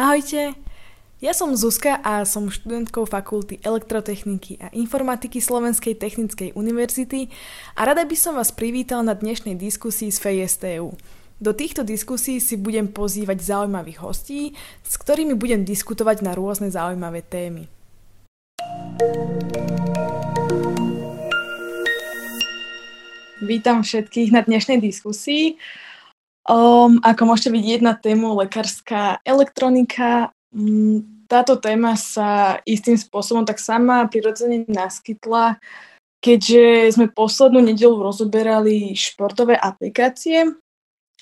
Ahojte, ja som Zuzka a som študentkou Fakulty elektrotechniky a informatiky Slovenskej technickej univerzity a rada by som vás privítal na dnešnej diskusii z FESTU. Do týchto diskusí si budem pozývať zaujímavých hostí, s ktorými budem diskutovať na rôzne zaujímavé témy. Vítam všetkých na dnešnej diskusii. Um, ako môžete vidieť na tému lekárska elektronika, um, táto téma sa istým spôsobom tak sama prirodzene naskytla, keďže sme poslednú nedelu rozoberali športové aplikácie.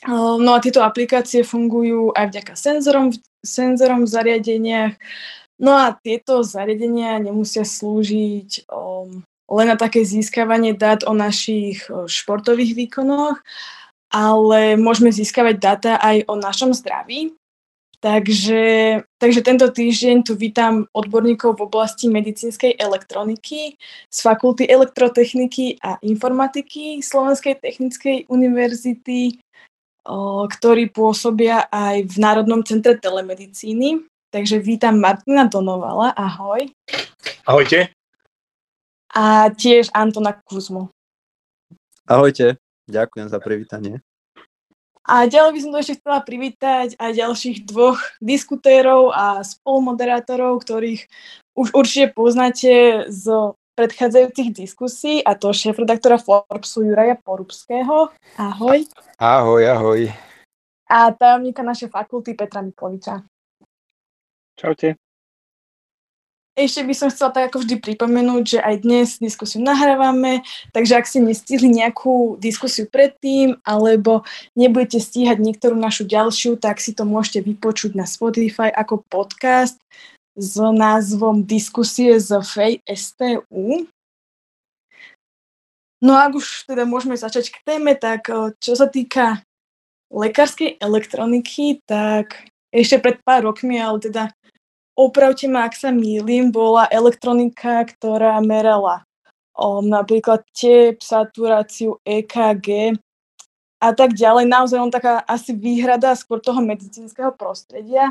Um, no a tieto aplikácie fungujú aj vďaka senzorom, senzorom v zariadeniach. No a tieto zariadenia nemusia slúžiť um, len na také získavanie dát o našich športových výkonoch, ale môžeme získavať dáta aj o našom zdraví. Takže, takže tento týždeň tu vítam odborníkov v oblasti medicínskej elektroniky z Fakulty elektrotechniky a informatiky Slovenskej technickej univerzity, ktorí pôsobia aj v Národnom centre telemedicíny. Takže vítam Martina Donovala, ahoj. Ahojte. A tiež Antona Kuzmu. Ahojte. Ďakujem za privítanie. A ďalej by som to ešte chcela privítať aj ďalších dvoch diskutérov a spolumoderátorov, ktorých už určite poznáte z predchádzajúcich diskusí, a to šéf-redaktora Forbesu Juraja Porubského. Ahoj. Ahoj, ahoj. A tajomníka našej fakulty Petra Mikloviča. Čaute. Ešte by som chcela tak ako vždy pripomenúť, že aj dnes diskusiu nahrávame, takže ak si nestihli nejakú diskusiu predtým, alebo nebudete stíhať niektorú našu ďalšiu, tak si to môžete vypočuť na Spotify ako podcast s názvom Diskusie z FEJ STU. No a ak už teda môžeme začať k téme, tak čo sa týka lekárskej elektroniky, tak ešte pred pár rokmi, ale teda opravte ma, ak sa mýlim, bola elektronika, ktorá merala um, napríklad tep, saturáciu, EKG a tak ďalej. Naozaj len taká asi výhrada skôr toho medicínskeho prostredia,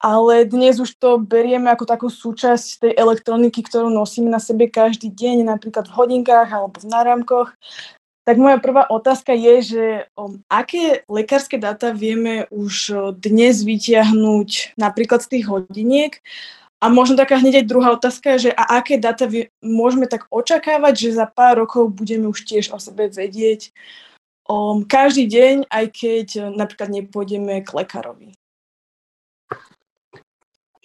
ale dnes už to berieme ako takú súčasť tej elektroniky, ktorú nosíme na sebe každý deň, napríklad v hodinkách alebo v náramkoch. Tak moja prvá otázka je, že um, aké lekárske dáta vieme už uh, dnes vytiahnuť napríklad z tých hodiniek a možno taká hneď aj druhá otázka, že a aké dáta môžeme tak očakávať, že za pár rokov budeme už tiež o sebe vedieť um, každý deň, aj keď uh, napríklad nepôjdeme k lekárovi.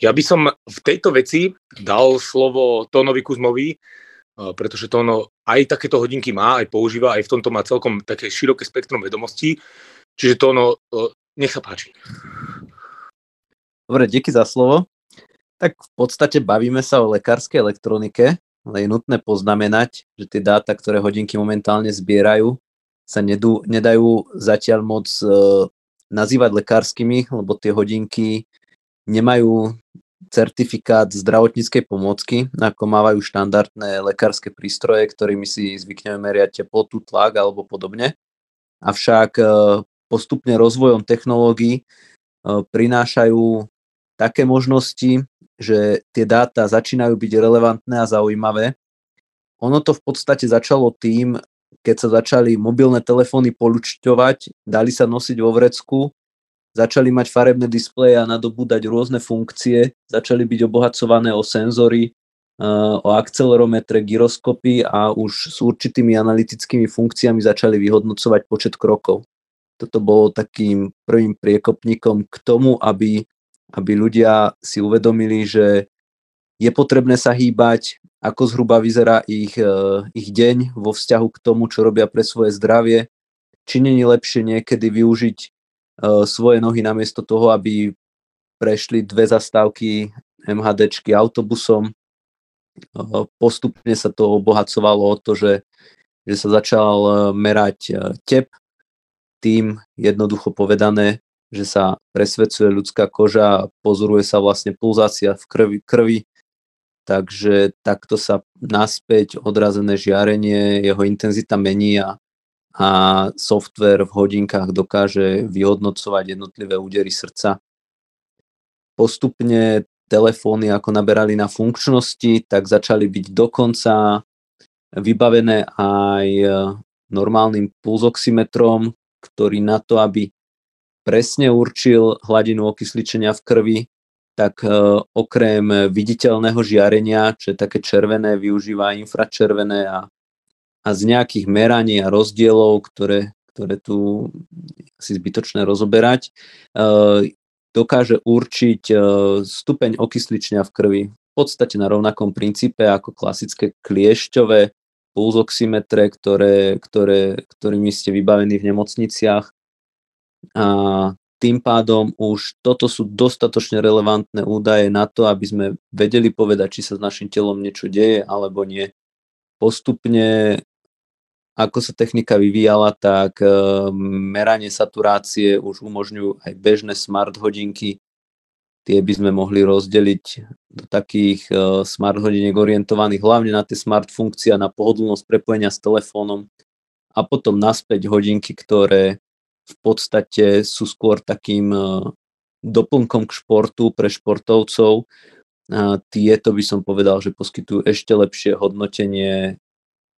Ja by som v tejto veci dal slovo Tónovi Kuzmovi, pretože to ono aj takéto hodinky má, aj používa, aj v tomto má celkom také široké spektrum vedomostí, čiže to ono, nech sa páči. Dobre, díky za slovo. Tak v podstate bavíme sa o lekárskej elektronike, ale je nutné poznamenať, že tie dáta, ktoré hodinky momentálne zbierajú, sa nedú, nedajú zatiaľ moc e, nazývať lekárskymi, lebo tie hodinky nemajú certifikát zdravotníckej pomôcky, ako mávajú štandardné lekárske prístroje, ktorými si zvykneme meriať teplotu, tlak alebo podobne. Avšak e, postupne rozvojom technológií e, prinášajú také možnosti, že tie dáta začínajú byť relevantné a zaujímavé. Ono to v podstate začalo tým, keď sa začali mobilné telefóny polučťovať, dali sa nosiť vo vrecku začali mať farebné displeje a nadobúdať rôzne funkcie, začali byť obohacované o senzory, eh, o akcelerometre, gyroskopy a už s určitými analytickými funkciami začali vyhodnocovať počet krokov. Toto bolo takým prvým priekopníkom k tomu, aby, aby ľudia si uvedomili, že je potrebné sa hýbať, ako zhruba vyzerá ich, eh, ich deň vo vzťahu k tomu, čo robia pre svoje zdravie, či není lepšie niekedy využiť E, svoje nohy namiesto toho, aby prešli dve zastávky MHDčky autobusom. E, postupne sa to obohacovalo o to, že, že sa začal e, merať tep, tým jednoducho povedané, že sa presvedcuje ľudská koža pozoruje sa vlastne pulzácia v krvi, krvi takže takto sa naspäť odrazené žiarenie, jeho intenzita mení a a software v hodinkách dokáže vyhodnocovať jednotlivé údery srdca. postupne telefóny ako naberali na funkčnosti, tak začali byť dokonca vybavené aj e, normálnym pulzoximetrom, ktorý na to, aby presne určil hladinu okysličenia v krvi, tak e, okrem viditeľného žiarenia, čo je také červené, využíva infračervené a, a z nejakých meraní a rozdielov, ktoré, ktoré tu asi zbytočné rozoberať, e, dokáže určiť e, stupeň okysličňa v krvi. V podstate na rovnakom princípe ako klasické kliešťové pulzoximetre, ktoré, ktoré, ktorými ste vybavení v nemocniciach. A tým pádom už toto sú dostatočne relevantné údaje na to, aby sme vedeli povedať, či sa s našim telom niečo deje alebo nie. Postupne ako sa technika vyvíjala, tak eh, meranie saturácie už umožňujú aj bežné smart hodinky. Tie by sme mohli rozdeliť do takých eh, smart hodiniek orientovaných hlavne na tie smart funkcie a na pohodlnosť prepojenia s telefónom. A potom naspäť hodinky, ktoré v podstate sú skôr takým eh, doplnkom k športu pre športovcov. Tieto by som povedal, že poskytujú ešte lepšie hodnotenie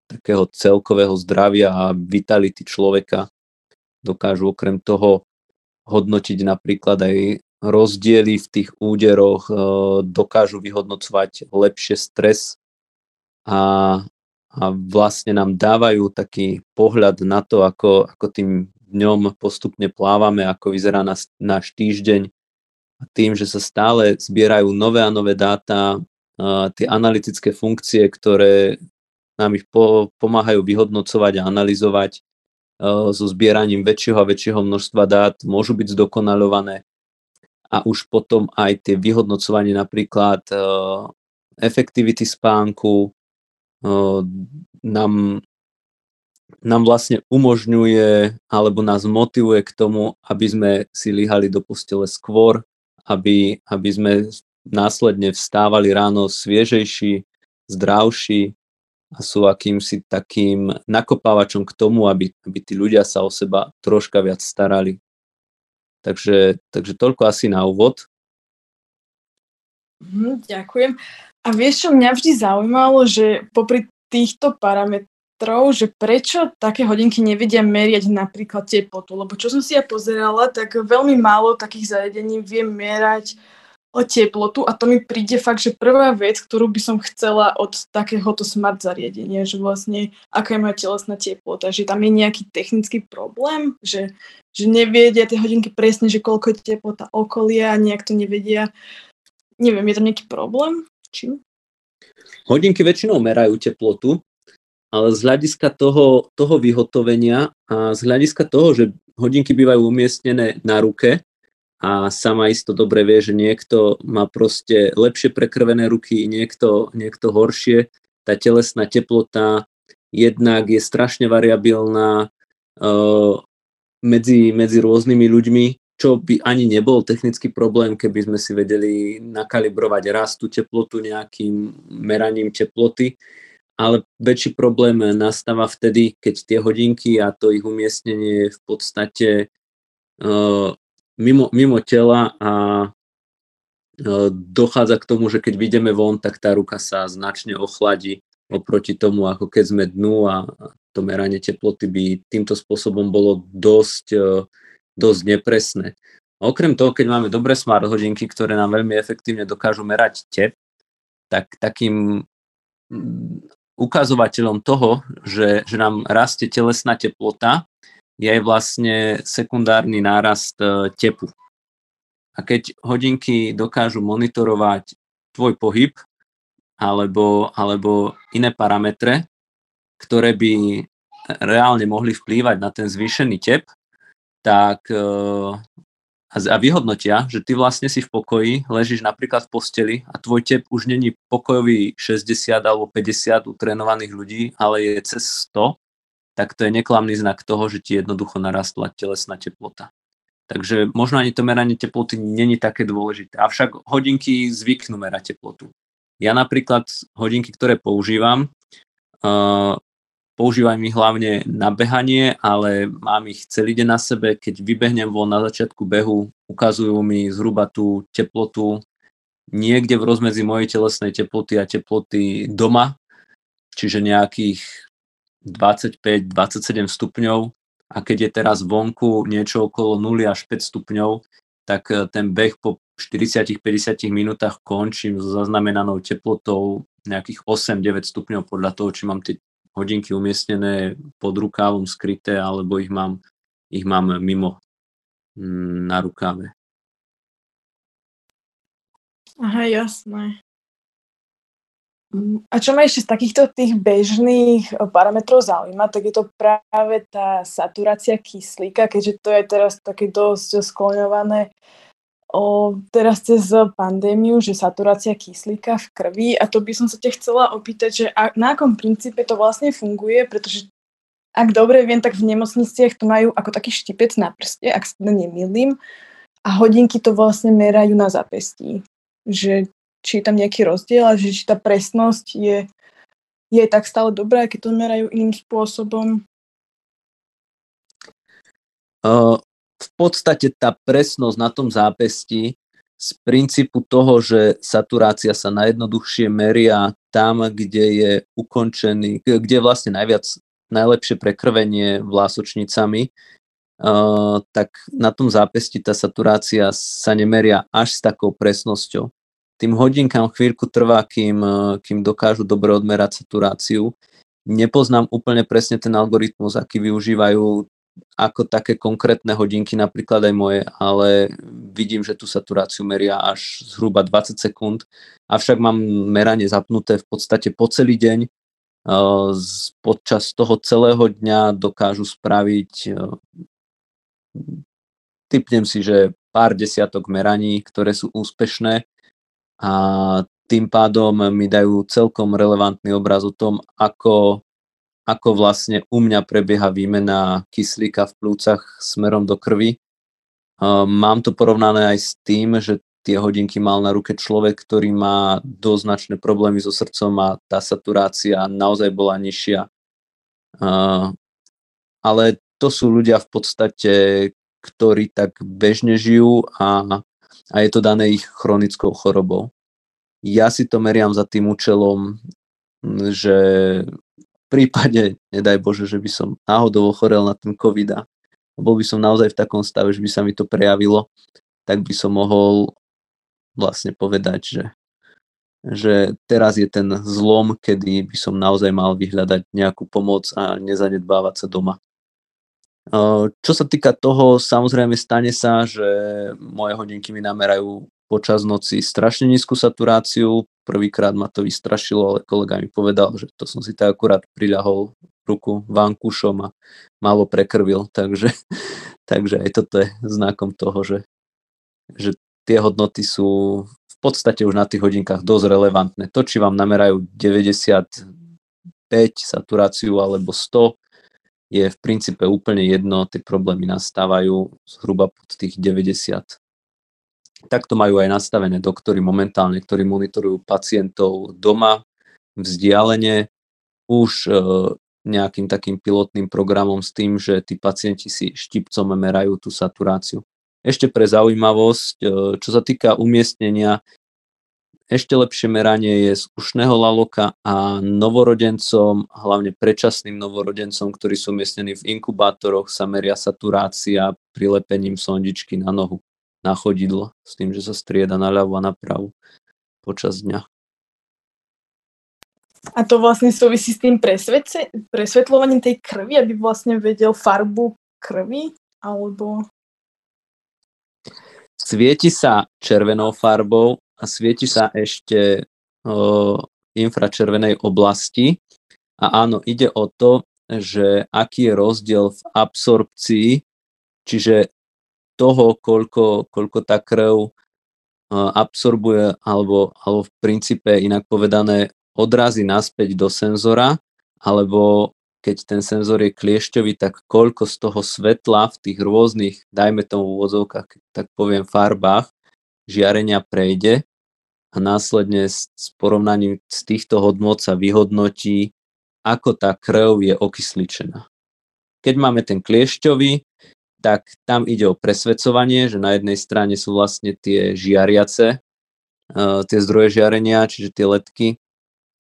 takého celkového zdravia a vitality človeka. Dokážu okrem toho hodnotiť napríklad aj rozdiely v tých úderoch, e, dokážu vyhodnocovať lepšie stres a, a vlastne nám dávajú taký pohľad na to, ako, ako tým dňom postupne plávame, ako vyzerá náš, náš týždeň. A tým, že sa stále zbierajú nové a nové dáta, tie analytické funkcie, ktoré nám ich po, pomáhajú vyhodnocovať a analyzovať uh, so zbieraním väčšieho a väčšieho množstva dát, môžu byť zdokonalované a už potom aj tie vyhodnocovanie napríklad uh, efektivity spánku uh, nám, nám vlastne umožňuje alebo nás motivuje k tomu, aby sme si líhali do postele skôr, aby, aby sme následne vstávali ráno sviežejší, zdravší, a sú akýmsi takým nakopávačom k tomu, aby, aby tí ľudia sa o seba troška viac starali. Takže, takže toľko asi na úvod. Mm, ďakujem. A vieš, čo mňa vždy zaujímalo, že popri týchto parametrov, že prečo také hodinky nevedia meriať napríklad teplotu? Lebo čo som si ja pozerala, tak veľmi málo takých zariadení vie merať o teplotu a to mi príde fakt, že prvá vec, ktorú by som chcela od takéhoto smart zariadenia, že vlastne aká je moja telesná teplota, že tam je nejaký technický problém, že, že nevedia tie hodinky presne, že koľko je teplota okolia a nejak to nevedia. Neviem, je tam nejaký problém? Či? Hodinky väčšinou merajú teplotu, ale z hľadiska toho, toho vyhotovenia a z hľadiska toho, že hodinky bývajú umiestnené na ruke, a sama isto dobre vie, že niekto má proste lepšie prekrvené ruky, niekto, niekto horšie. Tá telesná teplota jednak je strašne variabilná uh, medzi, medzi rôznymi ľuďmi, čo by ani nebol technický problém, keby sme si vedeli nakalibrovať rast tú teplotu nejakým meraním teploty. Ale väčší problém nastáva vtedy, keď tie hodinky a to ich umiestnenie v podstate uh, mimo, mimo tela a e, dochádza k tomu, že keď vidíme von, tak tá ruka sa značne ochladí oproti tomu, ako keď sme dnu a to meranie teploty by týmto spôsobom bolo dosť, e, dosť nepresné. Okrem toho, keď máme dobré smart hodinky, ktoré nám veľmi efektívne dokážu merať tep, tak takým ukazovateľom toho, že, že nám rastie telesná teplota, je vlastne sekundárny nárast e, tepu. A keď hodinky dokážu monitorovať tvoj pohyb alebo, alebo iné parametre, ktoré by reálne mohli vplývať na ten zvýšený tep, tak e, a vyhodnotia, že ty vlastne si v pokoji, ležíš napríklad v posteli a tvoj tep už není pokojový 60 alebo 50 utrénovaných ľudí, ale je cez 100, tak to je neklamný znak toho, že ti jednoducho narastla telesná teplota. Takže možno ani to meranie teploty není také dôležité. Avšak hodinky zvyknú merať teplotu. Ja napríklad hodinky, ktoré používam, uh, používam ich hlavne na behanie, ale mám ich celý deň na sebe. Keď vybehnem von na začiatku behu, ukazujú mi zhruba tú teplotu niekde v rozmedzi mojej telesnej teploty a teploty doma, čiže nejakých 25-27 stupňov a keď je teraz vonku niečo okolo 0 až 5 stupňov, tak eh, ten beh po 40-50 minútach končím so zaznamenanou teplotou nejakých 8-9 stupňov podľa toho, či mám tie hodinky umiestnené pod rukávom skryté, alebo ich mám, ich mám mimo mm, na rukáve. Aha, jasné. A čo ma ešte z takýchto tých bežných parametrov zaujíma, tak je to práve tá saturácia kyslíka, keďže to je teraz také dosť skloňované o, teraz cez pandémiu, že saturácia kyslíka v krvi a to by som sa ťa chcela opýtať, že a, na akom princípe to vlastne funguje, pretože ak dobre viem, tak v nemocniciach to majú ako taký štipec na prste, ak sa nemýlim, a hodinky to vlastne merajú na zapestí. Že či je tam nejaký rozdiel a že či tá presnosť je, je tak stále dobrá, keď to merajú iným spôsobom. Uh, v podstate tá presnosť na tom zápesti z princípu toho, že saturácia sa najjednoduchšie meria tam, kde je ukončený, kde je vlastne najviac, najlepšie prekrvenie vlásočnicami, uh, tak na tom zápesti tá saturácia sa nemeria až s takou presnosťou. Tým hodinkám chvíľku trvá, kým, kým dokážu dobre odmerať saturáciu. Nepoznám úplne presne ten algoritmus, aký využívajú ako také konkrétne hodinky, napríklad aj moje, ale vidím, že tú saturáciu meria až zhruba 20 sekúnd, avšak mám meranie zapnuté v podstate po celý deň. Počas toho celého dňa dokážu spraviť, typnem si, že pár desiatok meraní, ktoré sú úspešné a tým pádom mi dajú celkom relevantný obraz o tom, ako ako vlastne u mňa prebieha výmena kyslíka v plúcach smerom do krvi. Mám to porovnané aj s tým, že tie hodinky mal na ruke človek, ktorý má dosť značné problémy so srdcom a tá saturácia naozaj bola nižšia. Ale to sú ľudia v podstate, ktorí tak bežne žijú a, a je to dané ich chronickou chorobou. Ja si to meriam za tým účelom, že prípade, nedaj Bože, že by som náhodou ochorel na ten COVID a bol by som naozaj v takom stave, že by sa mi to prejavilo, tak by som mohol vlastne povedať, že, že teraz je ten zlom, kedy by som naozaj mal vyhľadať nejakú pomoc a nezanedbávať sa doma. Čo sa týka toho, samozrejme stane sa, že moje hodinky mi namerajú počas noci strašne nízku saturáciu, Prvýkrát ma to vystrašilo, ale kolega mi povedal, že to som si tak akurát priľahol ruku vankúšom a málo prekrvil, takže, takže aj toto je znakom toho, že, že tie hodnoty sú v podstate už na tých hodinkách dosť relevantné. To, či vám namerajú 95 saturáciu alebo 100, je v princípe úplne jedno, tie problémy nastávajú zhruba pod tých 90 Takto majú aj nastavené doktory momentálne, ktorí monitorujú pacientov doma, vzdialene, už e, nejakým takým pilotným programom s tým, že tí pacienti si štipcom merajú tú saturáciu. Ešte pre zaujímavosť, e, čo sa týka umiestnenia, ešte lepšie meranie je z ušného laloka a novorodencom, hlavne predčasným novorodencom, ktorí sú umiestnení v inkubátoroch, sa meria saturácia prilepením sondičky na nohu na chodidlo s tým, že sa strieda na ľavo a na pravu počas dňa. A to vlastne súvisí s tým presvedce, presvetľovaním tej krvi, aby vlastne vedel farbu krvi, alebo... Svieti sa červenou farbou a svieti sa ešte o, infračervenej oblasti. A áno, ide o to, že aký je rozdiel v absorpcii, čiže toho, koľko, koľko tá krv absorbuje alebo, alebo v princípe inak povedané odrazí naspäť do senzora, alebo keď ten senzor je kliešťový, tak koľko z toho svetla v tých rôznych, dajme tomu v úvodzovkách, tak poviem farbách, žiarenia prejde a následne s, porovnaním z týchto hodnot sa vyhodnotí, ako tá krv je okysličená. Keď máme ten kliešťový, tak tam ide o presvedcovanie, že na jednej strane sú vlastne tie žiariace, uh, tie zdroje žiarenia, čiže tie letky,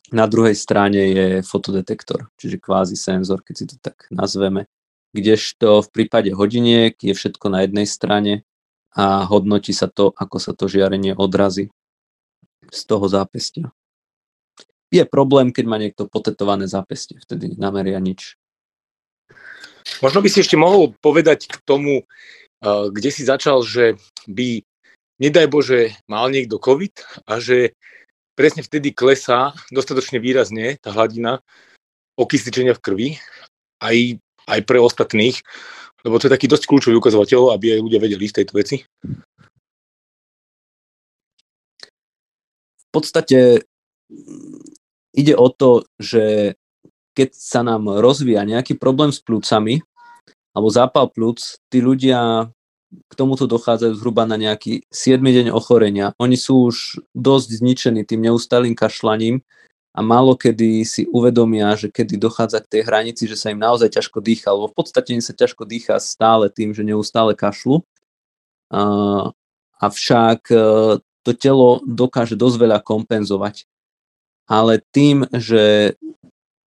na druhej strane je fotodetektor, čiže kvázi senzor, keď si to tak nazveme. Kdežto v prípade hodiniek je všetko na jednej strane a hodnotí sa to, ako sa to žiarenie odrazí z toho zápestia. Je problém, keď má niekto potetované zápestie, vtedy nameria nič. Možno by si ešte mohol povedať k tomu, kde si začal, že by, nedaj Bože, mal niekto COVID a že presne vtedy klesá dostatočne výrazne tá hladina okysličenia v krvi, aj, aj pre ostatných, lebo to je taký dosť kľúčový ukazovateľ, aby aj ľudia vedeli v tejto veci. V podstate ide o to, že keď sa nám rozvíja nejaký problém s plúcami alebo zápal plúc, tí ľudia k tomuto dochádzajú zhruba na nejaký 7 deň ochorenia. Oni sú už dosť zničení tým neustálým kašlaním a málo kedy si uvedomia, že kedy dochádza k tej hranici, že sa im naozaj ťažko dýcha, lebo v podstate im sa ťažko dýcha stále tým, že neustále kašlu. Avšak uh, to telo dokáže dosť veľa kompenzovať. Ale tým, že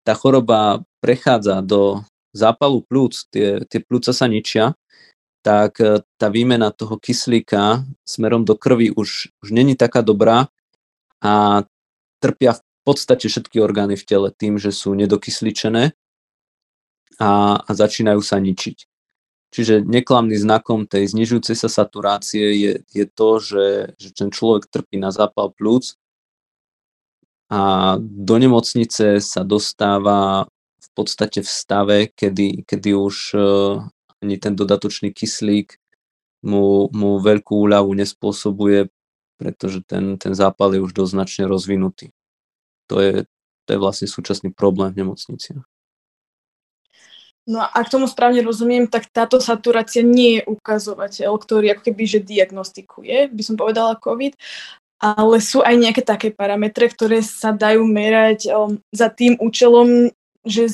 tá choroba prechádza do zápalu plúc, tie, tie plúca sa ničia, tak e, tá výmena toho kyslíka smerom do krvi už, už není taká dobrá a trpia v podstate všetky orgány v tele tým, že sú nedokysličené a, a začínajú sa ničiť. Čiže neklamný znakom tej znižujúcej sa saturácie je, je to, že, že ten človek trpí na zápal plúc a do nemocnice sa dostáva v podstate v stave, kedy, kedy už uh, ani ten dodatočný kyslík mu, mu veľkú úľavu nespôsobuje, pretože ten, ten zápal je už dosť značne rozvinutý. To je, to je vlastne súčasný problém v nemocniciach. No a ak tomu správne rozumiem, tak táto saturácia nie je ukazovateľ, ktorý ako keby že diagnostikuje, by som povedala COVID, ale sú aj nejaké také parametre, ktoré sa dajú merať um, za tým účelom, že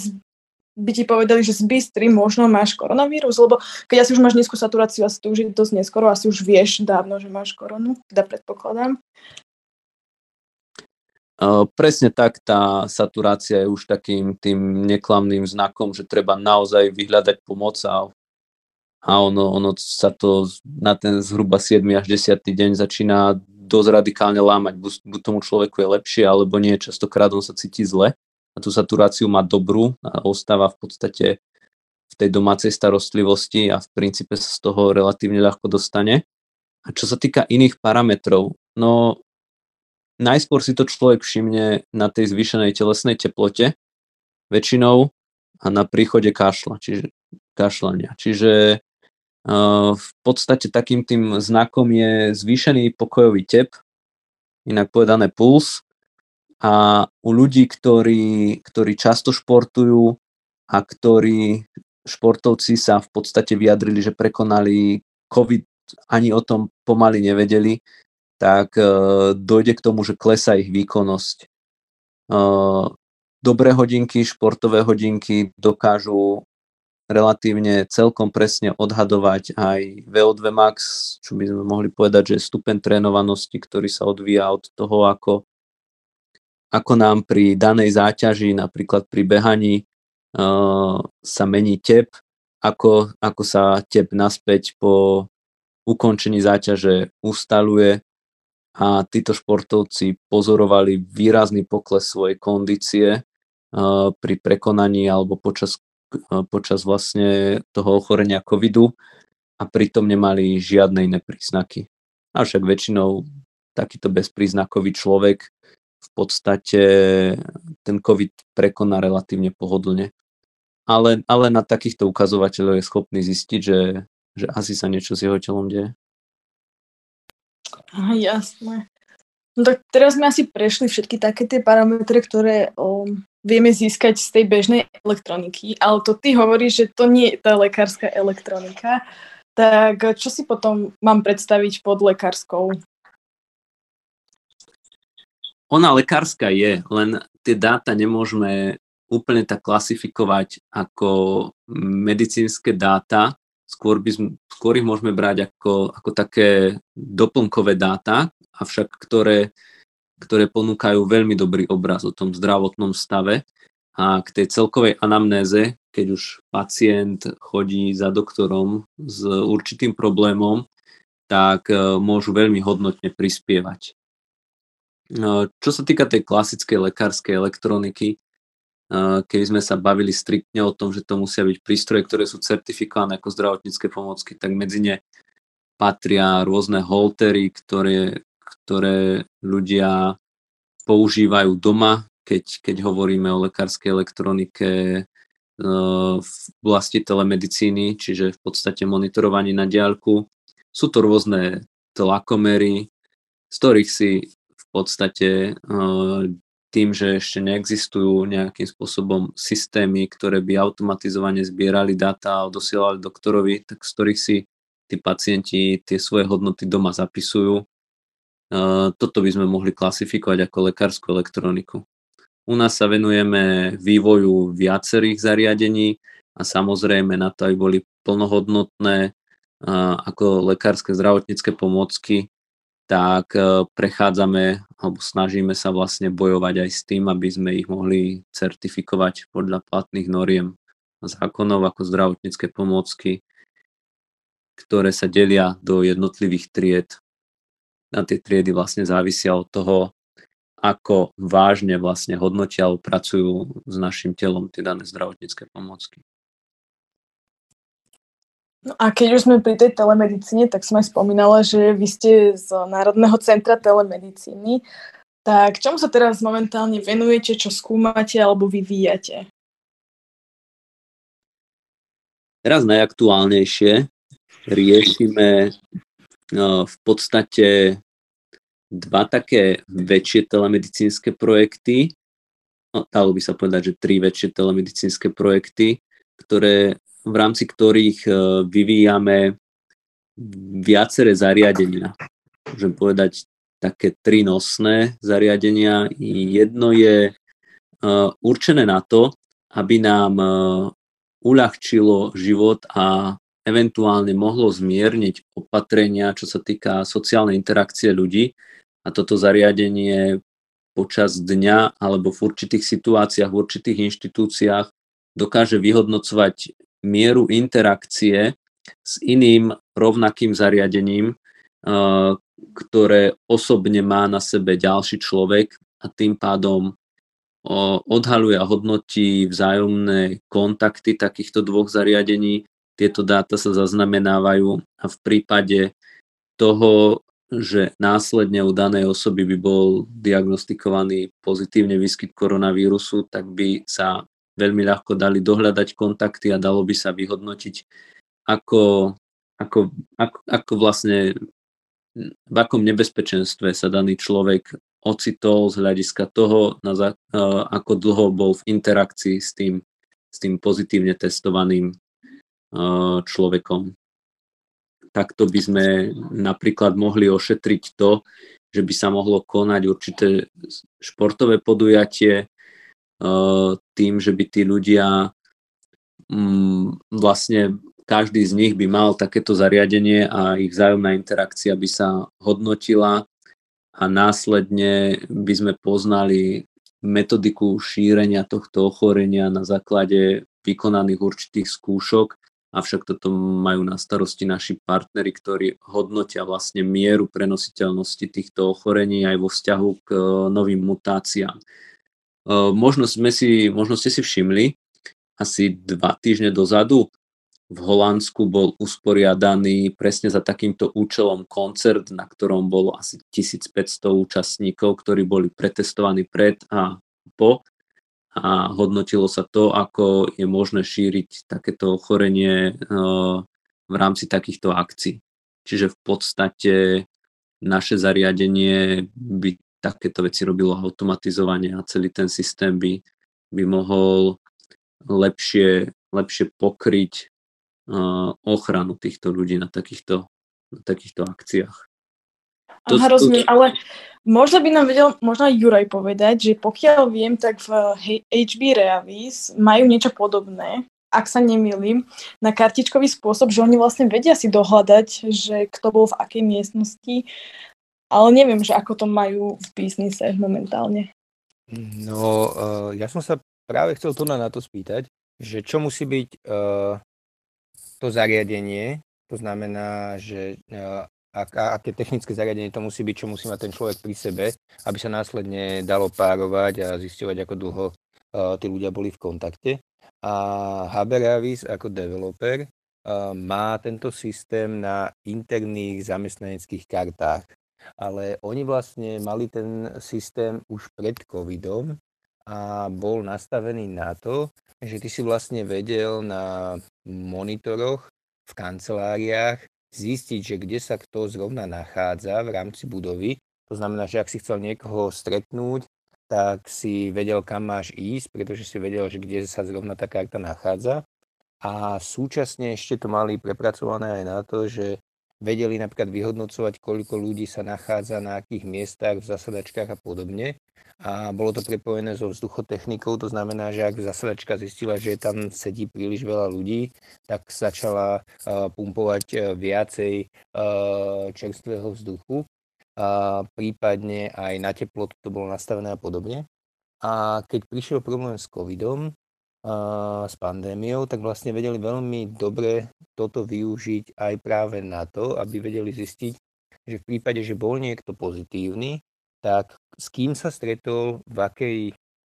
by ti povedali, že z bystry možno máš koronavírus, lebo keď asi už máš nízku saturáciu, asi to už je dosť neskoro, asi už vieš dávno, že máš koronu, teda predpokladám. Uh, presne tak, tá saturácia je už takým tým neklamným znakom, že treba naozaj vyhľadať pomoc a, a ono, ono sa to na ten zhruba 7 až 10 deň začína dosť radikálne lámať. Buď, buď tomu človeku je lepšie, alebo nie. Častokrát on sa cíti zle a tú saturáciu má dobrú a ostáva v podstate v tej domácej starostlivosti a v princípe sa z toho relatívne ľahko dostane. A čo sa týka iných parametrov, no najskôr si to človek všimne na tej zvýšenej telesnej teplote, väčšinou a na príchode kašla, čiže kašľania. Čiže v podstate takým tým znakom je zvýšený pokojový tep, inak povedané puls. A u ľudí, ktorí, ktorí často športujú a ktorí športovci sa v podstate vyjadrili, že prekonali COVID, ani o tom pomaly nevedeli, tak dojde k tomu, že klesá ich výkonnosť. Dobré hodinky, športové hodinky dokážu relatívne celkom presne odhadovať aj VO2 max, čo by sme mohli povedať, že je stupeň trénovanosti, ktorý sa odvíja od toho, ako, ako nám pri danej záťaži, napríklad pri behaní, uh, sa mení tep, ako, ako sa tep naspäť po ukončení záťaže ustaluje a títo športovci pozorovali výrazný pokles svojej kondície uh, pri prekonaní alebo počas počas vlastne toho ochorenia covidu a pritom nemali žiadne iné príznaky. Avšak väčšinou takýto bezpríznakový človek v podstate ten covid prekoná relatívne pohodlne. Ale, ale na takýchto ukazovateľov je schopný zistiť, že, že asi sa niečo s jeho telom deje. Aha, jasné. No tak teraz sme asi prešli všetky také tie parametre, ktoré um, vieme získať z tej bežnej elektroniky, ale to ty hovoríš, že to nie je tá lekárska elektronika. Tak čo si potom mám predstaviť pod lekárskou? Ona lekárska je, len tie dáta nemôžeme úplne tak klasifikovať ako medicínske dáta, skôr, by sme, skôr ich môžeme brať ako, ako také doplnkové dáta, avšak ktoré, ktoré ponúkajú veľmi dobrý obraz o tom zdravotnom stave a k tej celkovej anamnéze, keď už pacient chodí za doktorom s určitým problémom, tak e, môžu veľmi hodnotne prispievať. E, čo sa týka tej klasickej lekárskej elektroniky, keby sme sa bavili striktne o tom, že to musia byť prístroje, ktoré sú certifikované ako zdravotnícke pomocky, tak medzi ne patria rôzne holtery, ktoré, ktoré ľudia používajú doma, keď, keď hovoríme o lekárskej elektronike e, v oblasti telemedicíny, čiže v podstate monitorovaní na diaľku. Sú to rôzne tlakomery, z ktorých si v podstate e, tým, že ešte neexistujú nejakým spôsobom systémy, ktoré by automatizovane zbierali dáta a dosielali doktorovi, tak z ktorých si tí pacienti tie svoje hodnoty doma zapisujú. Toto by sme mohli klasifikovať ako lekárskú elektroniku. U nás sa venujeme vývoju viacerých zariadení a samozrejme na to, aby boli plnohodnotné ako lekárske zdravotnícke pomôcky, tak e, prechádzame alebo snažíme sa vlastne bojovať aj s tým, aby sme ich mohli certifikovať podľa platných noriem a zákonov ako zdravotnícke pomôcky, ktoré sa delia do jednotlivých tried. A tie triedy vlastne závisia od toho, ako vážne vlastne hodnotia alebo pracujú s našim telom tie dané zdravotnícke pomôcky. No a keď už sme pri tej telemedicíne, tak som aj spomínala, že vy ste z Národného centra telemedicíny. Tak čomu sa teraz momentálne venujete, čo skúmate alebo vyvíjate? Teraz najaktuálnejšie riešime no, v podstate dva také väčšie telemedicínske projekty, no, dalo by sa povedať, že tri väčšie telemedicínske projekty, ktoré v rámci ktorých e, vyvíjame viaceré zariadenia. Môžem povedať také tri nosné zariadenia. Jedno je e, určené na to, aby nám e, uľahčilo život a eventuálne mohlo zmierniť opatrenia, čo sa týka sociálnej interakcie ľudí. A toto zariadenie počas dňa alebo v určitých situáciách, v určitých inštitúciách dokáže vyhodnocovať mieru interakcie s iným rovnakým zariadením, eh, ktoré osobne má na sebe ďalší človek a tým pádom odhaluje a hodnotí vzájomné kontakty takýchto dvoch zariadení. Tieto dáta sa zaznamenávajú a v prípade toho, že následne u danej osoby by bol diagnostikovaný pozitívne výskyt koronavírusu, tak by sa veľmi ľahko dali dohľadať kontakty a dalo by sa vyhodnotiť, ako, ako, ako, ako vlastne v akom nebezpečenstve sa daný človek ocitol z hľadiska toho, na, ako dlho bol v interakcii s tým, s tým pozitívne testovaným človekom. Takto by sme napríklad mohli ošetriť to, že by sa mohlo konať určité športové podujatie, tým, že by tí ľudia mm, vlastne každý z nich by mal takéto zariadenie a ich vzájomná interakcia by sa hodnotila a následne by sme poznali metodiku šírenia tohto ochorenia na základe vykonaných určitých skúšok, avšak toto majú na starosti naši partnery, ktorí hodnotia vlastne mieru prenositeľnosti týchto ochorení aj vo vzťahu k e, novým mutáciám. Možno, sme si, možno ste si všimli, asi dva týždne dozadu v Holandsku bol usporiadaný presne za takýmto účelom koncert, na ktorom bolo asi 1500 účastníkov, ktorí boli pretestovaní pred a po a hodnotilo sa to, ako je možné šíriť takéto ochorenie v rámci takýchto akcií. Čiže v podstate naše zariadenie by takéto veci robilo automatizovanie a celý ten systém by, by mohol lepšie, lepšie pokryť uh, ochranu týchto ľudí na takýchto, na takýchto akciách. To, Aha, rozumiem, ale Možno by nám vedel možno aj Juraj povedať, že pokiaľ viem, tak v HB Reavis majú niečo podobné, ak sa nemýlim, na kartičkový spôsob, že oni vlastne vedia si dohľadať, že kto bol v akej miestnosti, ale neviem, že ako to majú v biznise momentálne. No, uh, ja som sa práve chcel tu na to spýtať, že čo musí byť uh, to zariadenie, to znamená, že uh, a, aké technické zariadenie to musí byť, čo musí mať ten človek pri sebe, aby sa následne dalo párovať a zistovať, ako dlho uh, tí ľudia boli v kontakte. A Haberavis ako developer uh, má tento systém na interných zamestnaneckých kartách. Ale oni vlastne mali ten systém už pred covidom a bol nastavený na to, že ty si vlastne vedel na monitoroch v kanceláriách zistiť, že kde sa kto zrovna nachádza v rámci budovy. To znamená, že ak si chcel niekoho stretnúť, tak si vedel, kam máš ísť, pretože si vedel, že kde sa zrovna tá karta nachádza. A súčasne ešte to mali prepracované aj na to, že vedeli napríklad vyhodnocovať, koľko ľudí sa nachádza na akých miestach, v zasadačkách a podobne a bolo to prepojené so vzduchotechnikou, to znamená, že ak zasadačka zistila, že tam sedí príliš veľa ľudí, tak začala uh, pumpovať uh, viacej uh, čerstvého vzduchu, a prípadne aj na teplotu to bolo nastavené a podobne. A keď prišiel problém s covidom, s pandémiou, tak vlastne vedeli veľmi dobre toto využiť aj práve na to, aby vedeli zistiť, že v prípade, že bol niekto pozitívny, tak s kým sa stretol, v akej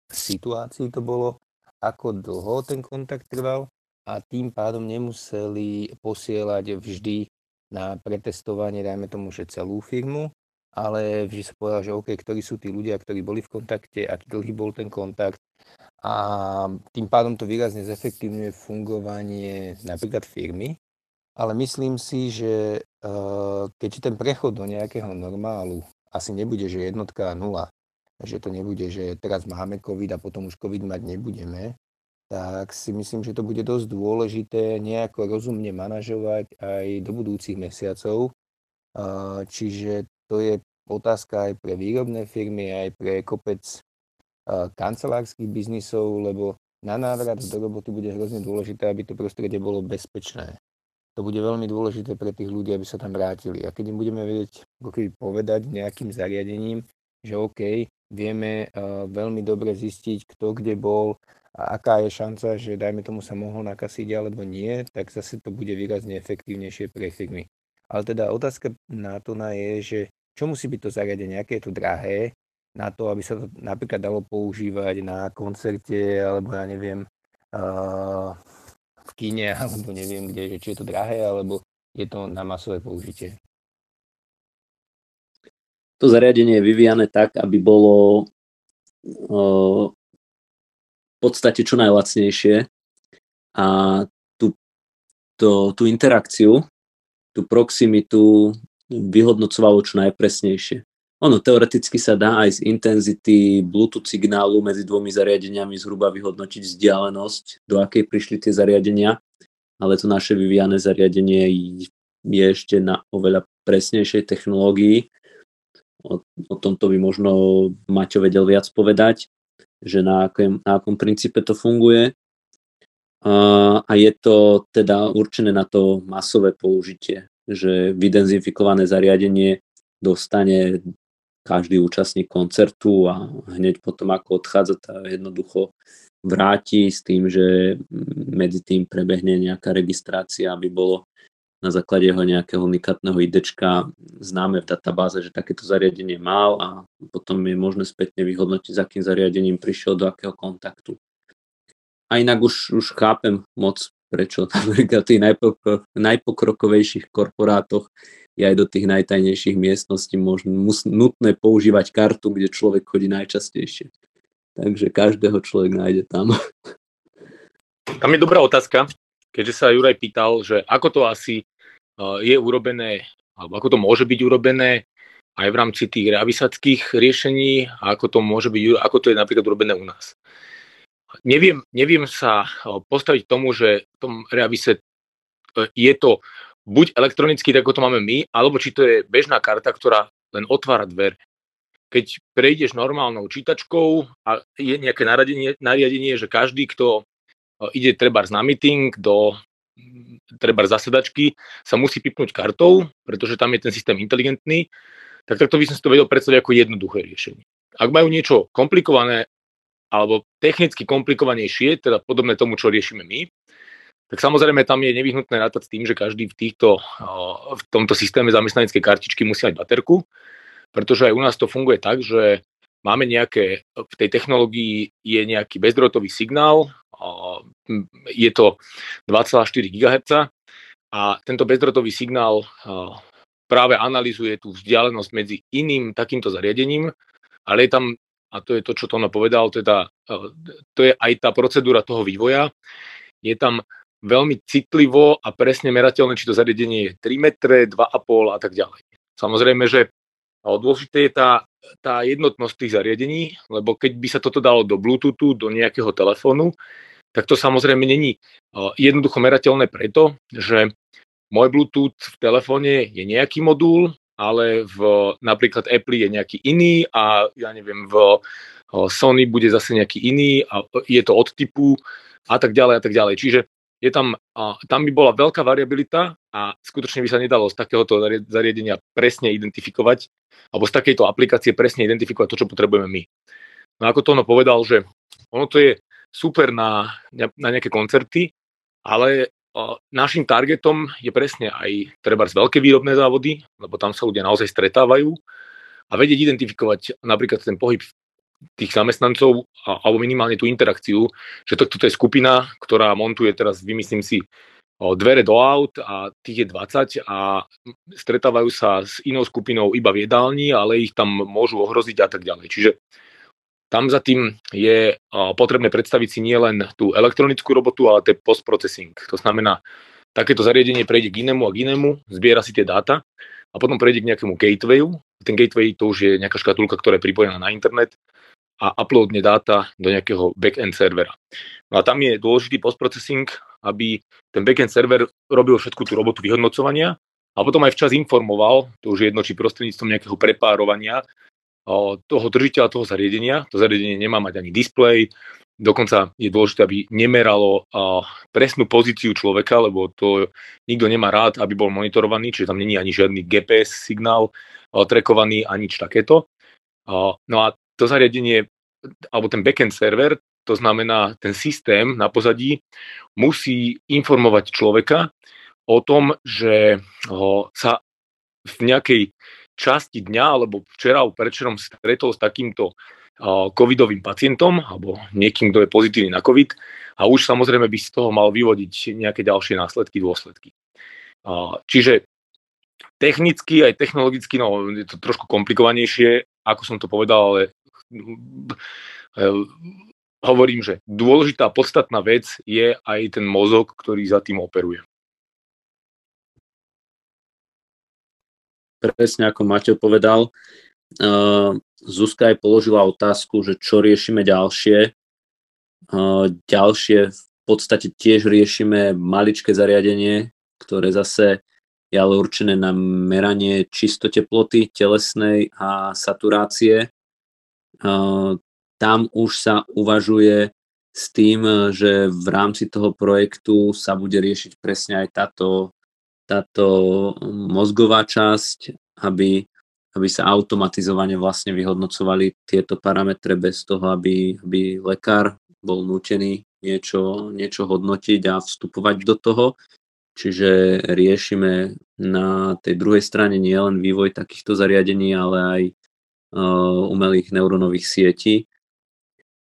situácii to bolo, ako dlho ten kontakt trval a tým pádom nemuseli posielať vždy na pretestovanie, dajme tomu, že celú firmu, ale vždy sa povedal, že OK, ktorí sú tí ľudia, ktorí boli v kontakte, aký dlhý bol ten kontakt a tým pádom to výrazne zefektívňuje fungovanie napríklad firmy, ale myslím si, že uh, keďže ten prechod do nejakého normálu asi nebude, že jednotka a nula. Že to nebude, že teraz máme COVID a potom už COVID mať nebudeme. Tak si myslím, že to bude dosť dôležité nejako rozumne manažovať aj do budúcich mesiacov. Čiže to je otázka aj pre výrobné firmy, aj pre kopec kancelárskych biznisov, lebo na návrat do roboty bude hrozne dôležité, aby to prostredie bolo bezpečné to bude veľmi dôležité pre tých ľudí, aby sa tam vrátili. A keď im budeme vedieť povedať nejakým zariadením, že OK, vieme veľmi dobre zistiť, kto kde bol a aká je šanca, že dajme tomu sa mohol nakasiť alebo nie, tak zase to bude výrazne efektívnejšie pre firmy. Ale teda otázka na to je, že čo musí byť to zariadenie, aké je to drahé, na to, aby sa to napríklad dalo používať na koncerte, alebo ja neviem, uh, v kine alebo neviem kde, že či je to drahé alebo je to na masové použitie. To zariadenie je vyvíjane tak, aby bolo uh, v podstate čo najlacnejšie a tú, to, tú interakciu, tú proximitu vyhodnocovalo čo najpresnejšie. Ono teoreticky sa dá aj z intenzity Bluetooth signálu medzi dvomi zariadeniami zhruba vyhodnotiť vzdialenosť, do akej prišli tie zariadenia, ale to naše vyvíjane zariadenie je ešte na oveľa presnejšej technológii. O, o tomto by možno Maťo vedel viac povedať, že na akom, na akom princípe to funguje. A, a je to teda určené na to masové použitie, že vydenzifikované zariadenie dostane každý účastník koncertu a hneď potom ako odchádza, tá jednoducho vráti s tým, že medzi tým prebehne nejaká registrácia, aby bolo na základe jeho nejakého unikátneho IDčka známe v databáze, že takéto zariadenie mal a potom je možné spätne vyhodnotiť, s akým zariadením prišiel do akého kontaktu. A inak už, už chápem moc, prečo napríklad v tých najpokrokovejších korporátoch je aj do tých najtajnejších miestností možno mus, nutné používať kartu, kde človek chodí najčastejšie. Takže každého človek nájde tam. Tam je dobrá otázka, keďže sa Juraj pýtal, že ako to asi uh, je urobené, alebo ako to môže byť urobené aj v rámci tých reavisackých riešení a ako to môže byť, ako to je napríklad urobené u nás. Neviem, neviem sa postaviť tomu, že v tom reavise uh, je to buď elektronicky, tak ako to máme my, alebo či to je bežná karta, ktorá len otvára dvere. keď prejdeš normálnou čítačkou a je nejaké nariadenie, nariadenie že každý, kto ide treba na meeting do treba zasedačky, sa musí pipnúť kartou, pretože tam je ten systém inteligentný, tak takto by som si to vedel predstaviť ako jednoduché riešenie. Ak majú niečo komplikované alebo technicky komplikovanejšie, teda podobné tomu, čo riešime my, tak samozrejme tam je nevyhnutné rátať s tým, že každý v, týchto, v tomto systéme zamestnaneckej kartičky musí mať baterku, pretože aj u nás to funguje tak, že máme nejaké, v tej technológii je nejaký bezdrotový signál, je to 2,4 GHz a tento bezdrotový signál práve analizuje tú vzdialenosť medzi iným takýmto zariadením, ale je tam, a to je to, čo Tono povedal, teda, to je aj tá procedúra toho vývoja, je tam veľmi citlivo a presne merateľné, či to zariadenie je 3 metre, 2,5 a tak ďalej. Samozrejme, že dôležité je tá, tá jednotnosť tých zariadení, lebo keď by sa toto dalo do Bluetoothu, do nejakého telefónu, tak to samozrejme není jednoducho merateľné preto, že môj Bluetooth v telefóne je nejaký modul, ale v napríklad Apple je nejaký iný a ja neviem, v Sony bude zase nejaký iný a je to od typu a tak ďalej a tak ďalej. Čiže je tam, tam by bola veľká variabilita a skutočne by sa nedalo z takéhoto zariadenia presne identifikovať alebo z takejto aplikácie presne identifikovať to, čo potrebujeme my. No ako to ono povedal, že ono to je super na, na nejaké koncerty, ale našim targetom je presne aj treba veľké výrobné závody, lebo tam sa ľudia naozaj stretávajú a vedieť identifikovať napríklad ten pohyb tých zamestnancov alebo minimálne tú interakciu, že to, toto je skupina, ktorá montuje teraz, vymyslím si, dvere do aut a tých je 20 a stretávajú sa s inou skupinou iba v jedálni, ale ich tam môžu ohroziť a tak ďalej. Čiže tam za tým je potrebné predstaviť si nielen tú elektronickú robotu, ale ten post-processing. To znamená, takéto zariadenie prejde k inému a k inému, zbiera si tie dáta a potom prejde k nejakému gatewayu. Ten gateway to už je nejaká škatulka, ktorá je pripojená na internet a uploadne dáta do nejakého back-end servera. No a tam je dôležitý postprocessing, aby ten back-end server robil všetku tú robotu vyhodnocovania a potom aj včas informoval, to už je jedno, či prostredníctvom nejakého prepárovania toho držiteľa toho zariadenia. To zariadenie nemá mať ani displej, dokonca je dôležité, aby nemeralo presnú pozíciu človeka, lebo to nikto nemá rád, aby bol monitorovaný, čiže tam není ani žiadny GPS signál trekovaný a nič takéto. No a to zariadenie, alebo ten backend server, to znamená ten systém na pozadí, musí informovať človeka o tom, že sa v nejakej časti dňa alebo včera predčerom stretol s takýmto covidovým pacientom alebo niekým, kto je pozitívny na covid a už samozrejme by z toho mal vyvodiť nejaké ďalšie následky, dôsledky. Čiže technicky aj technologicky, no je to trošku komplikovanejšie, ako som to povedal, ale e, hovorím, že dôležitá podstatná vec je aj ten mozog, ktorý za tým operuje. Presne ako Maťo povedal, uh, Zuzka aj položila otázku, že čo riešime ďalšie. Uh, ďalšie v podstate tiež riešime maličké zariadenie, ktoré zase je ale určené na meranie čistoteploty telesnej a saturácie tam už sa uvažuje s tým, že v rámci toho projektu sa bude riešiť presne aj táto, táto mozgová časť, aby, aby sa automatizovane vlastne vyhodnocovali tieto parametre bez toho, aby, aby lekár bol nútený niečo, niečo hodnotiť a vstupovať do toho. Čiže riešime na tej druhej strane nielen vývoj takýchto zariadení, ale aj Uh, umelých neurónových sietí.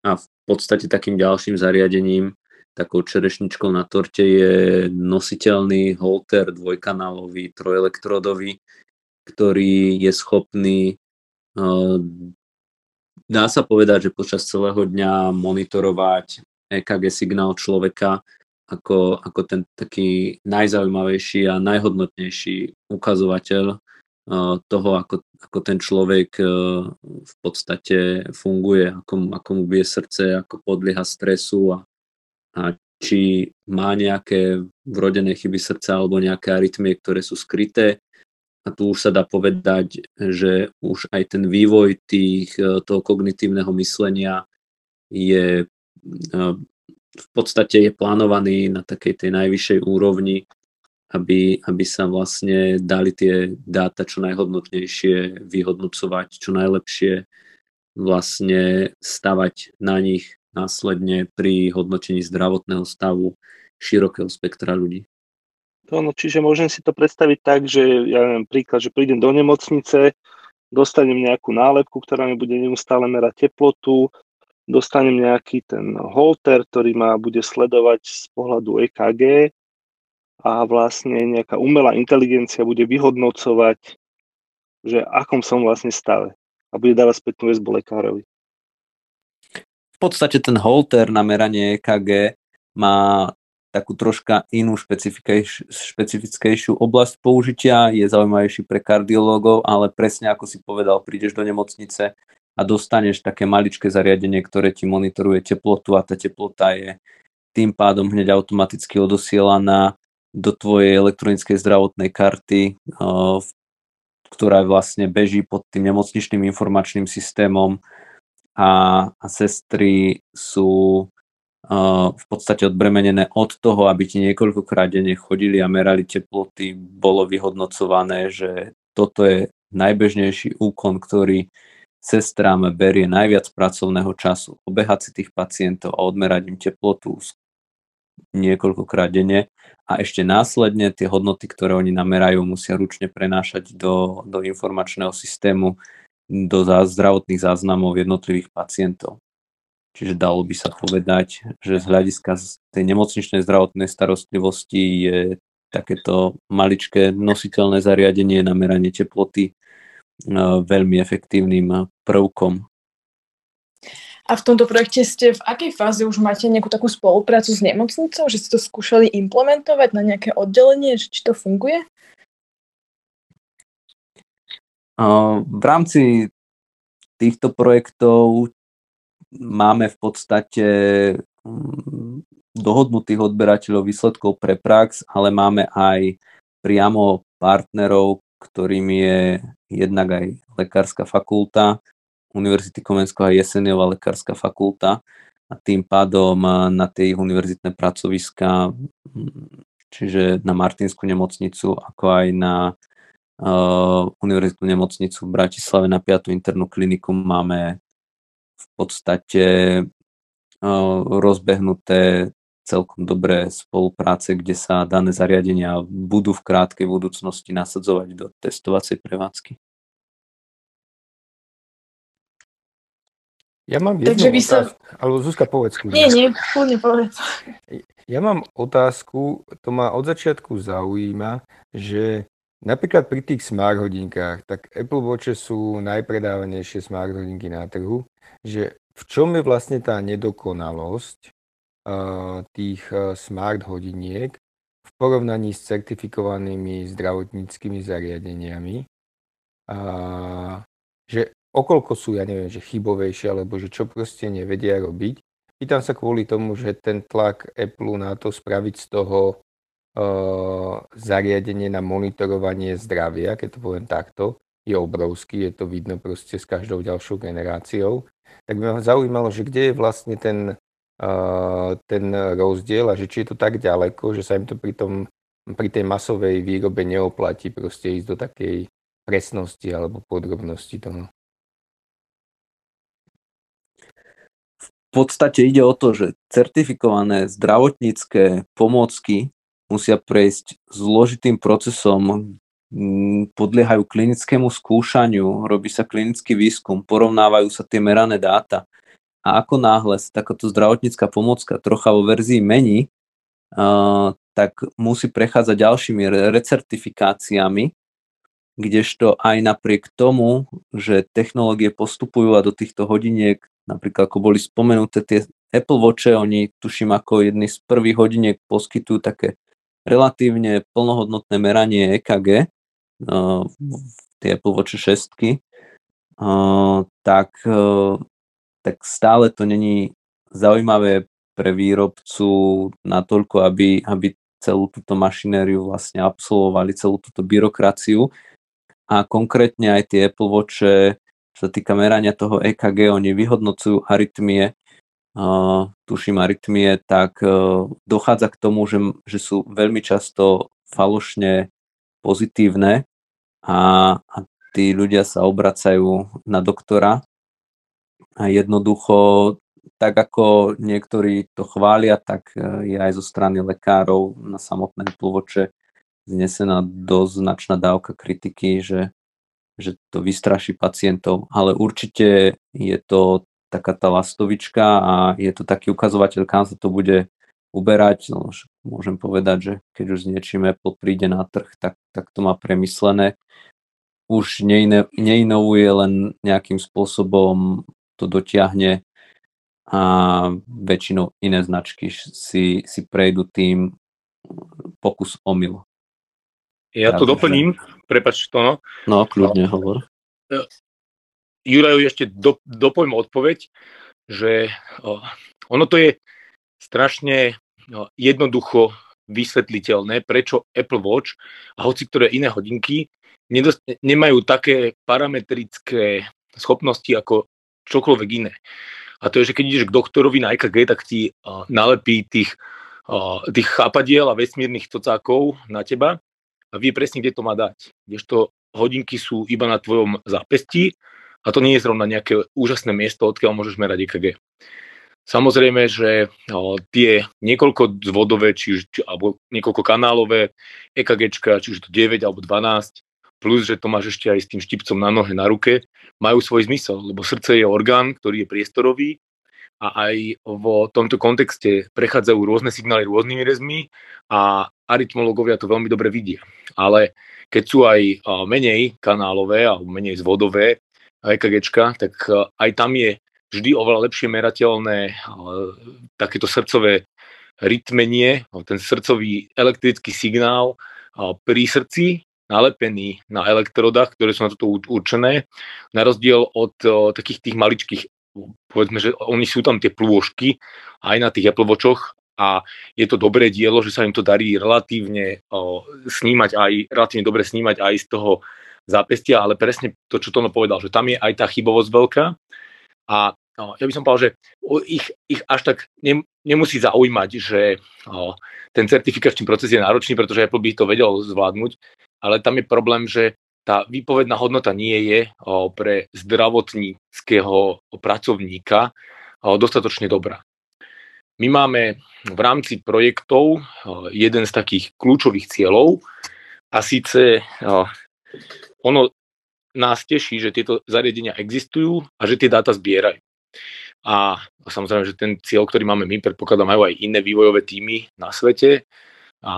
A v podstate takým ďalším zariadením, takou čerešničkou na torte je nositeľný holter dvojkanálový, trojelektrodový, ktorý je schopný uh, dá sa povedať, že počas celého dňa monitorovať EKG signál človeka ako, ako ten taký najzaujímavejší a najhodnotnejší ukazovateľ toho, ako, ako ten človek v podstate funguje, ako, ako mu bije srdce, ako podlieha stresu a, a či má nejaké vrodené chyby srdca alebo nejaké arytmie, ktoré sú skryté. A tu už sa dá povedať, že už aj ten vývoj tých, e, toho kognitívneho myslenia je e, v podstate je plánovaný na takej tej najvyššej úrovni, aby, aby sa vlastne dali tie dáta čo najhodnotnejšie vyhodnocovať, čo najlepšie vlastne stavať na nich následne pri hodnotení zdravotného stavu širokého spektra ľudí. To, no, čiže môžem si to predstaviť tak, že ja neviem, príklad, že prídem do nemocnice, dostanem nejakú nálepku, ktorá mi bude neustále merať teplotu, dostanem nejaký ten holter, ktorý ma bude sledovať z pohľadu EKG a vlastne nejaká umelá inteligencia bude vyhodnocovať, že akom som vlastne stave a bude dávať spätnú väzbu lekárovi. Podstate ten holter na meranie EKG má takú troška inú špecifickejšiu oblasť použitia, je zaujímavejší pre kardiológov, ale presne ako si povedal, prídeš do nemocnice a dostaneš také maličké zariadenie, ktoré ti monitoruje teplotu a tá teplota je tým pádom hneď automaticky odosielaná do tvojej elektronickej zdravotnej karty, ktorá vlastne beží pod tým nemocničným informačným systémom a, a sestry sú v podstate odbremenené od toho, aby ti niekoľkokrát denne chodili a merali teploty, bolo vyhodnocované, že toto je najbežnejší úkon, ktorý sestrám berie najviac pracovného času. Obehať si tých pacientov a odmerať im teplotu niekoľkokrát denne. A ešte následne tie hodnoty, ktoré oni namerajú, musia ručne prenášať do, do informačného systému, do zdravotných záznamov jednotlivých pacientov. Čiže dalo by sa povedať, že z hľadiska tej nemocničnej zdravotnej starostlivosti je takéto maličké nositeľné zariadenie na meranie teploty e, veľmi efektívnym prvkom. A v tomto projekte ste v akej fáze už máte nejakú takú spoluprácu s nemocnicou, že ste to skúšali implementovať na nejaké oddelenie, či to funguje? V rámci týchto projektov máme v podstate mm, dohodnutých odberateľov výsledkov pre prax, ale máme aj priamo partnerov, ktorým je jednak aj lekárska fakulta, Univerzity Komenského a Jeseniová lekárska fakulta. A tým pádom na tie ich univerzitné pracoviska, mm, čiže na Martinskú nemocnicu, ako aj na Univerzitnú nemocnicu v Bratislave na 5. internú kliniku máme v podstate rozbehnuté celkom dobré spolupráce, kde sa dané zariadenia budú v krátkej budúcnosti nasadzovať do testovacej prevádzky. Ja mám jednu Takže otázku, sa... alebo Zuzka, povedz. Nie, nie, kľudne povedz. Ja mám otázku, to ma od začiatku zaujíma, že napríklad pri tých smart hodinkách, tak Apple Watch sú najpredávanejšie smart hodinky na trhu, že v čom je vlastne tá nedokonalosť uh, tých uh, smart hodiniek v porovnaní s certifikovanými zdravotníckými zariadeniami. Uh, že okolko sú, ja neviem, že chybovejšie, alebo že čo proste nevedia robiť. Pýtam sa kvôli tomu, že ten tlak Apple na to spraviť z toho zariadenie na monitorovanie zdravia, keď to poviem takto, je obrovský, je to vidno proste s každou ďalšou generáciou tak by ma zaujímalo, že kde je vlastne ten, ten rozdiel a že či je to tak ďaleko, že sa im to pri, tom, pri tej masovej výrobe neoplatí proste ísť do takej presnosti alebo podrobnosti toho. V podstate ide o to, že certifikované zdravotnícke pomôcky musia prejsť zložitým procesom, podliehajú klinickému skúšaniu, robí sa klinický výskum, porovnávajú sa tie merané dáta. A ako náhle sa takáto zdravotnícka pomocka trocha vo verzii mení, uh, tak musí prechádzať ďalšími recertifikáciami, kdežto aj napriek tomu, že technológie postupujú a do týchto hodiniek, napríklad ako boli spomenuté tie Apple Watche, oni tuším ako jedny z prvých hodiniek poskytujú také relatívne plnohodnotné meranie EKG, uh, tie Apple Watch 6, uh, tak, uh, tak stále to není zaujímavé pre výrobcu natoľko, aby, aby celú túto mašinériu vlastne absolvovali, celú túto byrokraciu. a konkrétne aj tie Apple Watch, čo sa týka merania toho EKG, oni vyhodnocujú arytmie, tuším arytmie, tak uh, dochádza k tomu, že, že sú veľmi často falošne pozitívne a, a tí ľudia sa obracajú na doktora a jednoducho tak ako niektorí to chvália, tak e, je aj zo strany lekárov na samotné plúvoče znesená dosť značná dávka kritiky, že, že to vystraší pacientov, ale určite je to taká tá lastovička a je to taký ukazovateľ, kam sa to bude uberať. No, môžem povedať, že keď už s niečím Apple príde na trh, tak, tak to má premyslené. Už neinovuje, len nejakým spôsobom to dotiahne a väčšinou iné značky si, si prejdú tým pokus omyl. Ja to doplním, prepač to no. No, kľudne hovor. Juraju ešte do, dopoviem odpoveď, že ono to je strašne jednoducho vysvetliteľné, prečo Apple Watch a hoci ktoré iné hodinky nedost, nemajú také parametrické schopnosti ako čokoľvek iné. A to je, že keď ideš k doktorovi na EKG, tak ti uh, nalepí tých, uh, tých chápadiel a vesmírnych tocákov na teba a vie presne, kde to má dať. Kdežto hodinky sú iba na tvojom zápestí a to nie je zrovna nejaké úžasné miesto, odkiaľ môžeš merať EKG. Samozrejme, že tie niekoľko zvodové, či, či, alebo niekoľko kanálové EKG, či už to 9 alebo 12, plus, že to máš ešte aj s tým štipcom na nohe, na ruke, majú svoj zmysel, lebo srdce je orgán, ktorý je priestorový a aj v tomto kontexte prechádzajú rôzne signály rôznymi rezmi a arytmológovia to veľmi dobre vidia. Ale keď sú aj menej kanálové alebo menej zvodové EKG, tak aj tam je vždy oveľa lepšie merateľné takéto srdcové rytmenie, ten srdcový elektrický signál pri srdci nalepený na elektrodách, ktoré sú na toto určené, na rozdiel od takých tých maličkých, povedzme, že oni sú tam tie plôžky aj na tých Apple Watchoch a je to dobré dielo, že sa im to darí relatívne snímať aj, relatívne dobre snímať aj z toho zápestia, ale presne to, čo Tono povedal, že tam je aj tá chybovosť veľká a No, ja by som povedal, že ich, ich až tak ne, nemusí zaujímať, že o, ten certifikačný proces je náročný, pretože Apple by to vedel zvládnuť, ale tam je problém, že tá výpovedná hodnota nie je pre zdravotníckého pracovníka dostatočne dobrá. My máme v rámci projektov jeden z takých kľúčových cieľov a síce ono nás teší, že tieto zariadenia existujú a že tie dáta zbierajú. A samozrejme, že ten cieľ, ktorý máme my, predpokladám, majú aj iné vývojové týmy na svete, a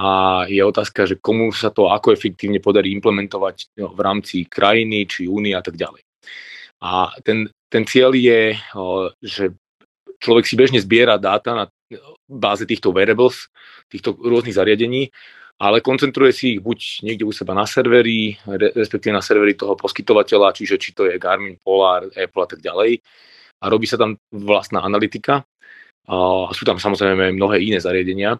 je otázka, že komu sa to ako efektívne podarí implementovať no, v rámci krajiny či únie a tak ďalej. A ten, ten cieľ je, že človek si bežne zbiera dáta na báze týchto wearables, týchto rôznych zariadení, ale koncentruje si ich buď niekde u seba na serveri, respektíve na serveri toho poskytovateľa, čiže či to je Garmin, Polar, Apple a tak ďalej. A robí sa tam vlastná analytika a sú tam samozrejme mnohé iné zariadenia,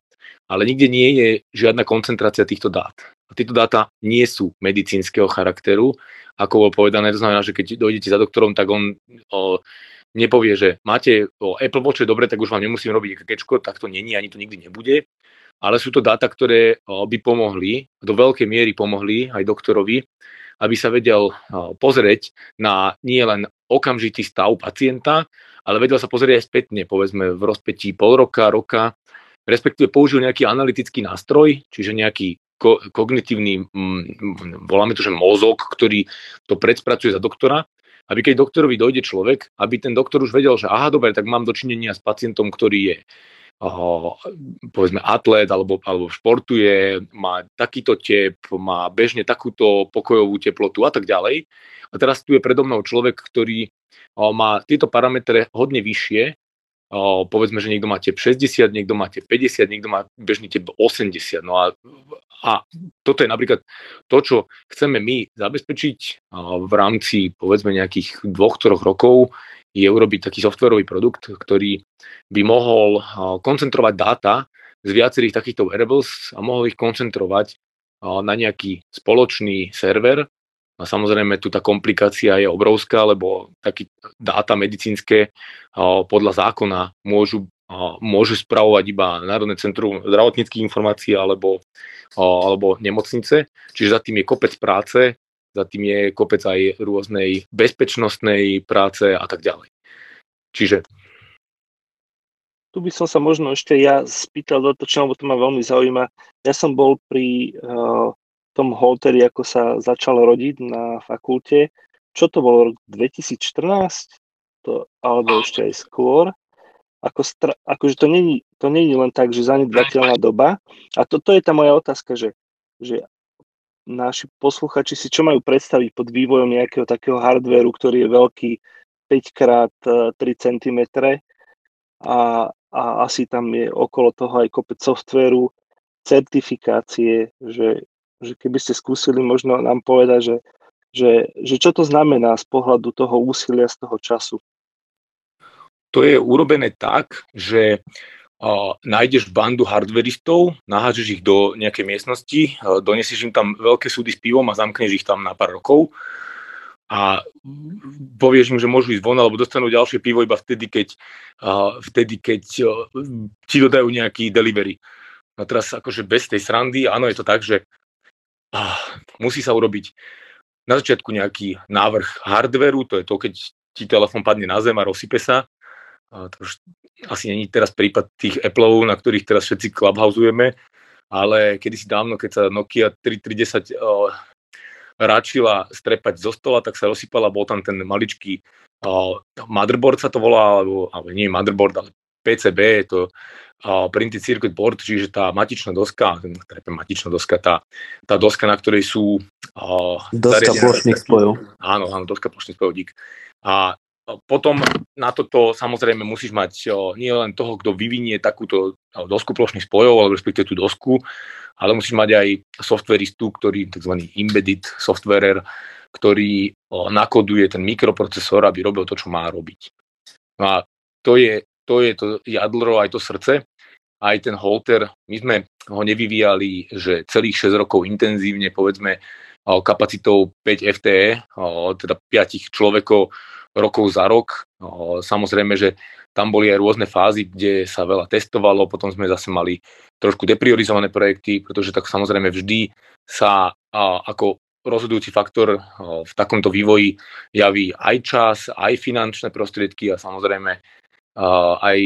ale nikde nie je žiadna koncentrácia týchto dát. A tieto dáta nie sú medicínskeho charakteru, ako bolo povedané, to znamená, že keď dojdete za doktorom, tak on o, nepovie, že máte o, Apple Watch dobre, tak už vám nemusím robiť EKG, tak to není, ani to nikdy nebude. Ale sú to dáta, ktoré by pomohli, do veľkej miery pomohli aj doktorovi, aby sa vedel pozrieť na nie len okamžitý stav pacienta, ale vedel sa pozrieť aj spätne, povedzme v rozpetí pol roka, roka, respektíve použil nejaký analytický nástroj, čiže nejaký ko- kognitívny, mm, voláme to, že mozog, ktorý to predspracuje za doktora, aby keď doktorovi dojde človek, aby ten doktor už vedel, že aha, dobre, tak mám dočinenia s pacientom, ktorý je povedzme atlet alebo, alebo športuje, má takýto tep, má bežne takúto pokojovú teplotu a tak ďalej. A teraz tu je predo mnou človek, ktorý má tieto parametre hodne vyššie, povedzme, že niekto má tep 60, niekto má tep 50, niekto má bežný tep 80. No a, a toto je napríklad to, čo chceme my zabezpečiť v rámci povedzme nejakých dvoch, troch rokov, je urobiť taký softwarový produkt, ktorý by mohol koncentrovať dáta z viacerých takýchto wearables a mohol ich koncentrovať na nejaký spoločný server, A samozrejme, tu tá komplikácia je obrovská, lebo taký dáta medicínske podľa zákona môžu, môžu spravovať iba Národné centrum zdravotníckých informácií alebo, alebo nemocnice. Čiže za tým je kopec práce, za tým je kopec aj rôznej bezpečnostnej práce a tak ďalej. Čiže tu by som sa možno ešte ja spýtal dotočne, lebo to ma veľmi zaujíma. Ja som bol pri uh, tom Holteri, ako sa začal rodiť na fakulte. Čo to bolo, rok 2014? To, alebo ešte aj skôr. Ako stra- akože to není, to není len tak, že zanedbateľná doba. A toto to je tá moja otázka, že, že naši posluchači si čo majú predstaviť pod vývojom nejakého takého hardvéru, ktorý je veľký 5x3 cm a, a asi tam je okolo toho aj kopec softvéru, certifikácie, že že keby ste skúsili možno nám povedať, že, že, že čo to znamená z pohľadu toho úsilia, z toho času. To je urobené tak, že uh, nájdeš bandu hardveristov, nahážeš ich do nejakej miestnosti, donesieš im tam veľké súdy s pivom a zamkneš ich tam na pár rokov a povieš im, že môžu ísť von, alebo dostanú ďalšie pivo iba vtedy, keď, vtedy, keď uh, ti dodajú nejaký delivery. No teraz akože bez tej srandy, áno, je to tak, že ah, musí sa urobiť na začiatku nejaký návrh hardveru, to je to, keď ti telefón padne na zem a rozsype sa. To už asi není teraz prípad tých Appleov, na ktorých teraz všetci clubhouseujeme, ale kedysi dávno, keď sa Nokia 3310 uh, ráčila strepať zo stola, tak sa rozsypala, bol tam ten maličký uh, motherboard sa to volá, alebo, alebo nie motherboard, ale PCB, je to uh, printed circuit board, čiže tá matičná doska, teda matičná doska, tá, tá doska, na ktorej sú uh, doska plošných spojov. Áno, áno, doska plošných spojov, dík. A potom na toto samozrejme musíš mať nie len toho, kto vyvinie takúto dosku plošných spojov, alebo respektíve tú dosku, ale musíš mať aj softveristu, ktorý tzv. embedded softwarer, ktorý nakoduje ten mikroprocesor, aby robil to, čo má robiť. No a to je to je to jadlo, aj to srdce, aj ten holter. My sme ho nevyvíjali, že celých 6 rokov intenzívne, povedzme, kapacitou 5 FTE, teda 5 človekov rokov za rok. Samozrejme, že tam boli aj rôzne fázy, kde sa veľa testovalo, potom sme zase mali trošku depriorizované projekty, pretože tak samozrejme vždy sa ako rozhodujúci faktor v takomto vývoji javí aj čas, aj finančné prostriedky a samozrejme aj,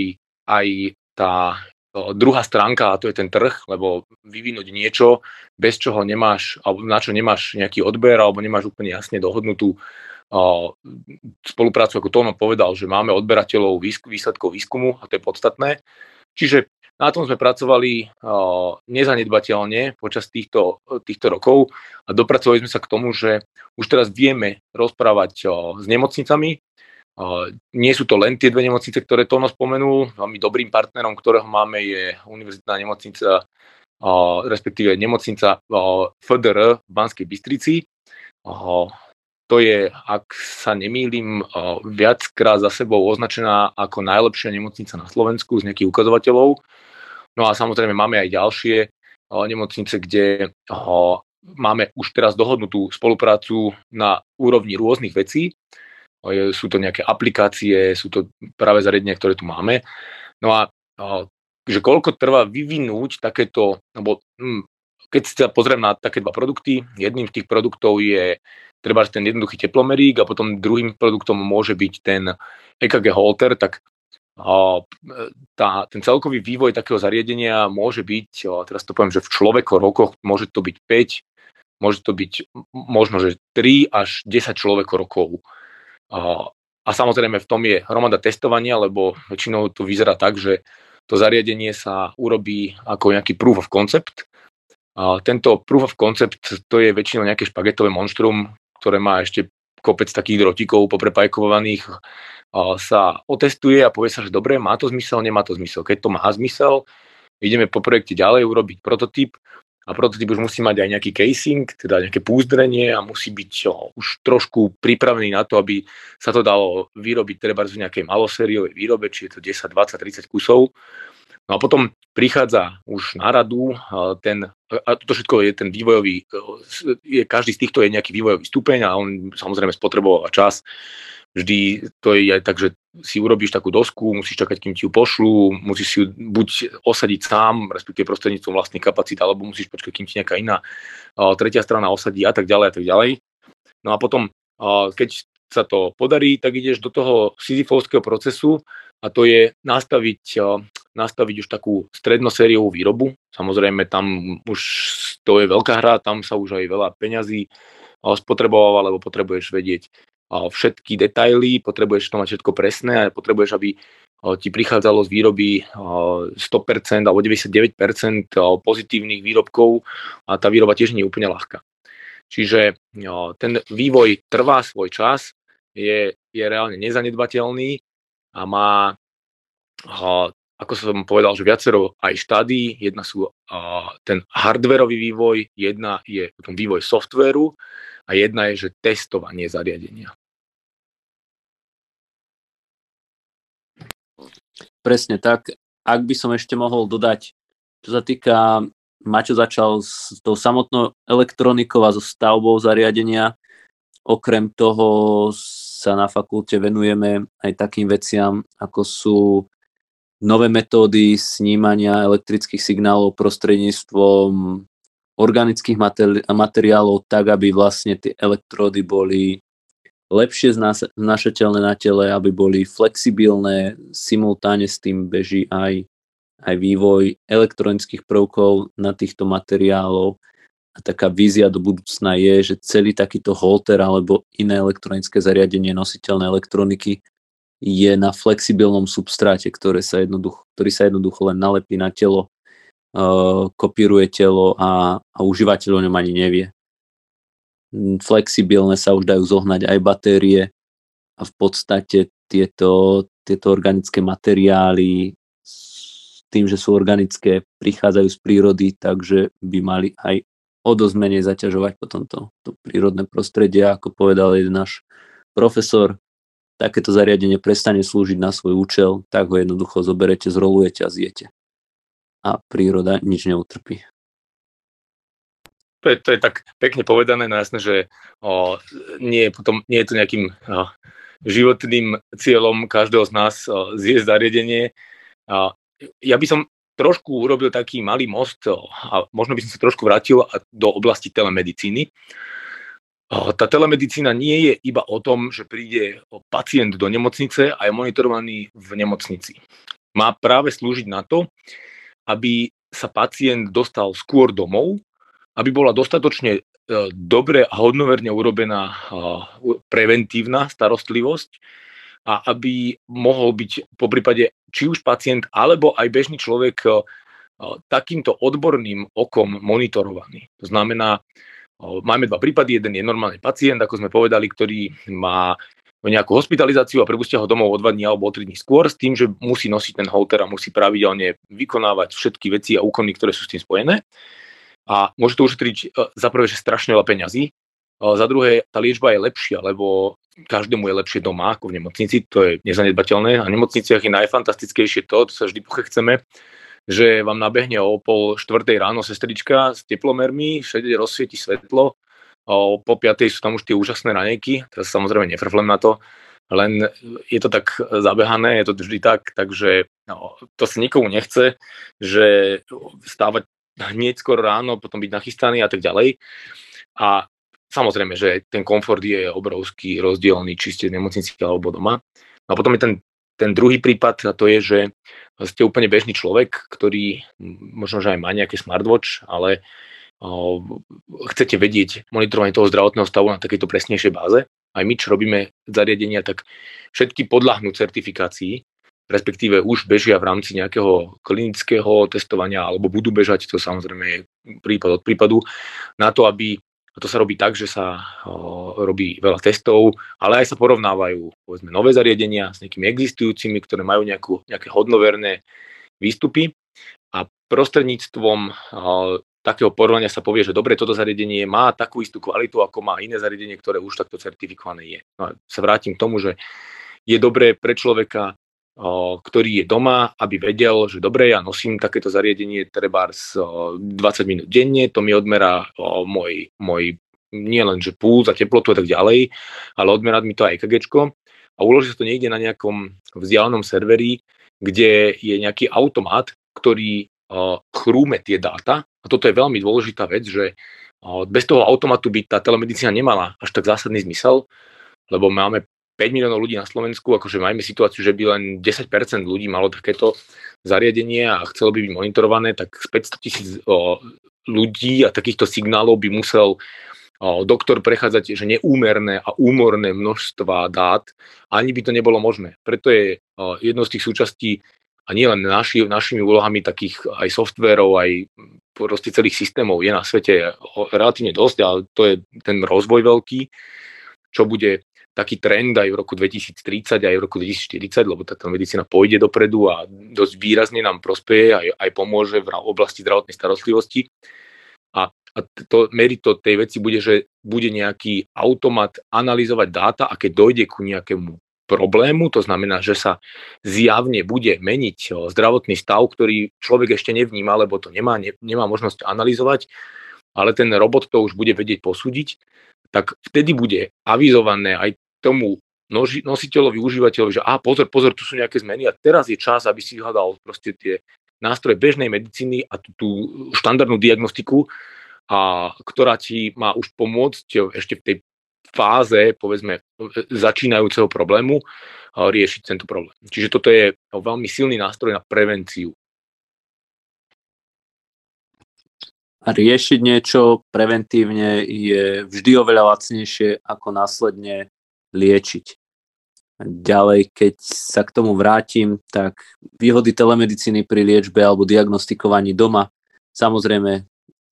aj tá druhá stránka, a to je ten trh, lebo vyvinúť niečo, bez čoho nemáš, alebo na čo nemáš nejaký odber, alebo nemáš úplne jasne dohodnutú spoluprácu, ako Tono povedal, že máme odberateľov výsledkov výskumu a to je podstatné. Čiže na tom sme pracovali nezanedbateľne počas týchto, týchto rokov a dopracovali sme sa k tomu, že už teraz vieme rozprávať s nemocnicami, nie sú to len tie dve nemocnice, ktoré Tono spomenul. Veľmi dobrým partnerom, ktorého máme, je univerzitná nemocnica, respektíve nemocnica FDR v Banskej Bystrici. To je, ak sa nemýlim, viackrát za sebou označená ako najlepšia nemocnica na Slovensku z nejakých ukazovateľov. No a samozrejme máme aj ďalšie nemocnice, kde máme už teraz dohodnutú spoluprácu na úrovni rôznych vecí sú to nejaké aplikácie, sú to práve zariadenia, ktoré tu máme. No a že koľko trvá vyvinúť takéto, alebo hm, keď sa pozriem na také dva produkty, jedným z tých produktov je treba ten jednoduchý teplomerík a potom druhým produktom môže byť ten EKG holter, tak tá, ten celkový vývoj takého zariadenia môže byť, teraz to poviem, že v človeko rokoch môže to byť 5, môže to byť možno, že 3 až 10 človeko rokov. A samozrejme v tom je hromada testovania, lebo väčšinou to vyzerá tak, že to zariadenie sa urobí ako nejaký proof of concept. A tento proof of concept to je väčšinou nejaké špagetové monštrum, ktoré má ešte kopec takých drotikov poprepajkovaných, sa otestuje a povie sa, že dobre, má to zmysel, nemá to zmysel. Keď to má zmysel, ideme po projekte ďalej urobiť prototyp a prototyp už musí mať aj nejaký casing, teda nejaké púzdrenie a musí byť čo, už trošku pripravený na to, aby sa to dalo vyrobiť treba v nejakej malosériovej výrobe, či je to 10, 20, 30 kusov. No a potom prichádza už na radu ten a to všetko je ten vývojový, je, každý z týchto je nejaký vývojový stupeň a on samozrejme spotreboval čas. Vždy to je aj tak, že si urobíš takú dosku, musíš čakať, kým ti ju pošlu, musíš si ju buď osadiť sám, respektíve prostredníctvom vlastných kapacít, alebo musíš počkať, kým ti nejaká iná tretia strana osadí a tak ďalej a tak ďalej. No a potom, keď sa to podarí, tak ideš do toho sisyfovského procesu a to je nastaviť, nastaviť už takú strednosériovú výrobu. Samozrejme, tam už to je veľká hra, tam sa už aj veľa peňazí spotrebováva, lebo potrebuješ vedieť všetky detaily, potrebuješ to mať všetko presné a potrebuješ, aby ti prichádzalo z výroby 100% alebo 99% pozitívnych výrobkov a tá výroba tiež nie je úplne ľahká. Čiže ten vývoj trvá svoj čas, je, je reálne nezanedbateľný a má, ako som povedal, že viacero aj štády. Jedna sú ten hardwareový vývoj, jedna je potom vývoj softvéru a jedna je, že testovanie zariadenia. Presne tak. Ak by som ešte mohol dodať, čo sa týka, Maťo začal s tou samotnou elektronikou a so stavbou zariadenia. Okrem toho sa na fakulte venujeme aj takým veciam, ako sú nové metódy snímania elektrických signálov prostredníctvom organických materiálov tak, aby vlastne tie elektródy boli lepšie znašateľné na tele, aby boli flexibilné, simultáne s tým beží aj, aj vývoj elektronických prvkov na týchto materiálov. A taká vízia do budúcna je, že celý takýto holter alebo iné elektronické zariadenie nositeľné elektroniky je na flexibilnom substráte, ktoré sa jednoducho, ktorý sa jednoducho len nalepí na telo, uh, kopíruje telo a, a užívateľ o ňom ani nevie flexibilné sa už dajú zohnať aj batérie a v podstate tieto, tieto organické materiály tým, že sú organické, prichádzajú z prírody, takže by mali aj o dosť menej zaťažovať potom to, to prírodné prostredie. Ako povedal jeden náš profesor, takéto zariadenie prestane slúžiť na svoj účel, tak ho jednoducho zoberete, zrolujete a zjete. A príroda nič neutrpí to je, to je tak pekne povedané, no jasné, že o, nie, je potom, nie je to nejakým o, životným cieľom každého z nás o, zjesť zariadenie. A ja by som trošku urobil taký malý most o, a možno by som sa trošku vrátil do oblasti telemedicíny. Tá telemedicína nie je iba o tom, že príde pacient do nemocnice a je monitorovaný v nemocnici. Má práve slúžiť na to, aby sa pacient dostal skôr domov, aby bola dostatočne e, dobre a hodnoverne urobená preventívna starostlivosť a aby mohol byť po prípade či už pacient alebo aj bežný človek e, takýmto odborným okom monitorovaný. To znamená, máme dva prípady, jeden je normálny pacient, ako sme povedali, ktorý má nejakú hospitalizáciu a prepustia ho domov o dva dní alebo o tri dní skôr s tým, že musí nosiť ten holter a musí pravidelne vykonávať všetky veci a úkony, ktoré sú s tým spojené a môže to ušetriť e, za prvé, že strašne veľa peňazí, za druhé, tá liečba je lepšia, lebo každému je lepšie doma ako v nemocnici, to je nezanedbateľné. A v nemocniciach je najfantastickejšie to, to sa vždy chceme, že vám nabehne o pol štvrtej ráno sestrička s teplomermi, všade rozsvieti svetlo, o po piatej sú tam už tie úžasné ranejky, teraz samozrejme nefrflem na to, len je to tak zabehané, je to vždy tak, takže no, to sa nikomu nechce, že stávať hneď skoro ráno, potom byť nachystaný a tak ďalej. A samozrejme, že ten komfort je obrovský, rozdielný, či ste v nemocnici alebo doma. No a potom je ten, ten druhý prípad, a to je, že ste úplne bežný človek, ktorý možno, že aj má nejaký smartwatch, ale chcete vedieť monitorovanie toho zdravotného stavu na takejto presnejšej báze. Aj my, čo robíme zariadenia, tak všetky podľahnú certifikácii, respektíve už bežia v rámci nejakého klinického testovania alebo budú bežať, to samozrejme je prípad od prípadu, na to, aby to sa robí tak, že sa o, robí veľa testov, ale aj sa porovnávajú povedzme, nové zariadenia s nejakými existujúcimi, ktoré majú nejakú, nejaké hodnoverné výstupy a prostredníctvom o, takého porovnania sa povie, že dobre, toto zariadenie má takú istú kvalitu, ako má iné zariadenie, ktoré už takto certifikované je. No a sa vrátim k tomu, že je dobré pre človeka ktorý je doma, aby vedel, že dobre, ja nosím takéto zariadenie treba 20 minút denne, to mi odmerá môj, môj nie len že puls a teplotu a tak ďalej, ale odmerá mi to aj EKG a uloží sa to niekde na nejakom vzdialenom serveri, kde je nejaký automat, ktorý chrúme tie dáta. A toto je veľmi dôležitá vec, že bez toho automatu by tá telemedicína nemala až tak zásadný zmysel, lebo máme 5 miliónov ľudí na Slovensku, akože majme situáciu, že by len 10% ľudí malo takéto zariadenie a chcelo by byť monitorované, tak z 500 tisíc ľudí a takýchto signálov by musel o, doktor prechádzať že neúmerné a úmorné množstva dát, ani by to nebolo možné. Preto je o, jednou z tých súčastí a nie len naši, našimi úlohami takých aj softverov, aj proste celých systémov je na svete relatívne dosť, ale to je ten rozvoj veľký, čo bude taký trend aj v roku 2030, aj v roku 2040, lebo táto medicína pôjde dopredu a dosť výrazne nám prospeje aj, aj pomôže v oblasti zdravotnej starostlivosti. A, a to merito tej veci bude, že bude nejaký automat analyzovať dáta a keď dojde ku nejakému problému, to znamená, že sa zjavne bude meniť zdravotný stav, ktorý človek ešte nevníma, lebo to nemá, ne, nemá možnosť analyzovať, ale ten robot to už bude vedieť posúdiť, tak vtedy bude avizované aj tomu noži, nositeľovi, užívateľovi, že a pozor, pozor, tu sú nejaké zmeny a teraz je čas, aby si hľadal proste tie nástroje bežnej medicíny a tú, tú štandardnú diagnostiku, a ktorá ti má už pomôcť ešte v tej fáze, povedzme, začínajúceho problému riešiť tento problém. Čiže toto je veľmi silný nástroj na prevenciu. A riešiť niečo preventívne je vždy oveľa lacnejšie ako následne liečiť. Ďalej, keď sa k tomu vrátim, tak výhody telemedicíny pri liečbe alebo diagnostikovaní doma, samozrejme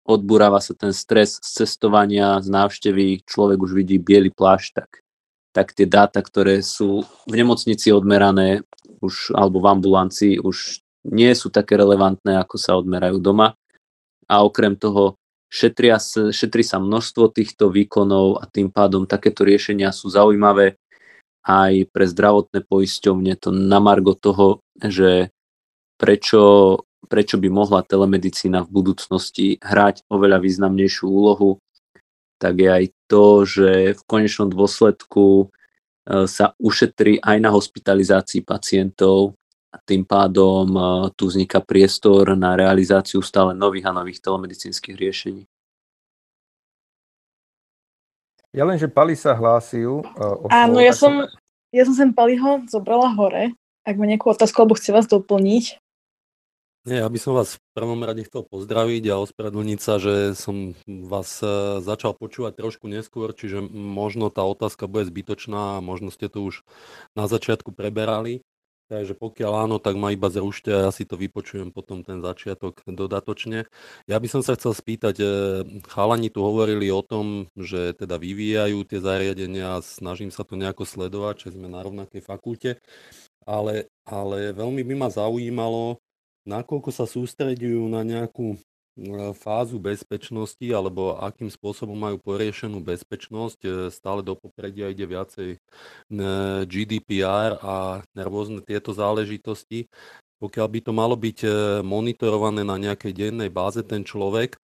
odburáva sa ten stres z cestovania, z návštevy, človek už vidí biely plášť, tak, tak tie dáta, ktoré sú v nemocnici odmerané už, alebo v ambulancii, už nie sú také relevantné, ako sa odmerajú doma. A okrem toho šetria, šetri sa množstvo týchto výkonov a tým pádom takéto riešenia sú zaujímavé aj pre zdravotné poisťovne. To na margo toho, že prečo, prečo by mohla telemedicína v budúcnosti hrať oveľa významnejšiu úlohu, tak je aj to, že v konečnom dôsledku e, sa ušetrí aj na hospitalizácii pacientov tým pádom e, tu vzniká priestor na realizáciu stále nových a nových telemedicínskych riešení. Ja len, že Pali sa hlásil. Uh, Áno, ja som, ja som sem Paliho zobrala hore. Ak má nejakú otázku, alebo chce vás doplniť. Nie, ja by som vás v prvom rade chcel pozdraviť a ospravedlniť sa, že som vás začal počúvať trošku neskôr, čiže možno tá otázka bude zbytočná a možno ste to už na začiatku preberali. Takže pokiaľ áno, tak ma iba zrušte a ja si to vypočujem potom ten začiatok dodatočne. Ja by som sa chcel spýtať, e, chalani tu hovorili o tom, že teda vyvíjajú tie zariadenia a snažím sa to nejako sledovať, že sme na rovnakej fakulte, ale, ale veľmi by ma zaujímalo, nakoľko sa sústredujú na nejakú fázu bezpečnosti alebo akým spôsobom majú poriešenú bezpečnosť. E, stále do popredia ide viacej GDPR a rôzne tieto záležitosti. Pokiaľ by to malo byť e, monitorované na nejakej dennej báze ten človek e,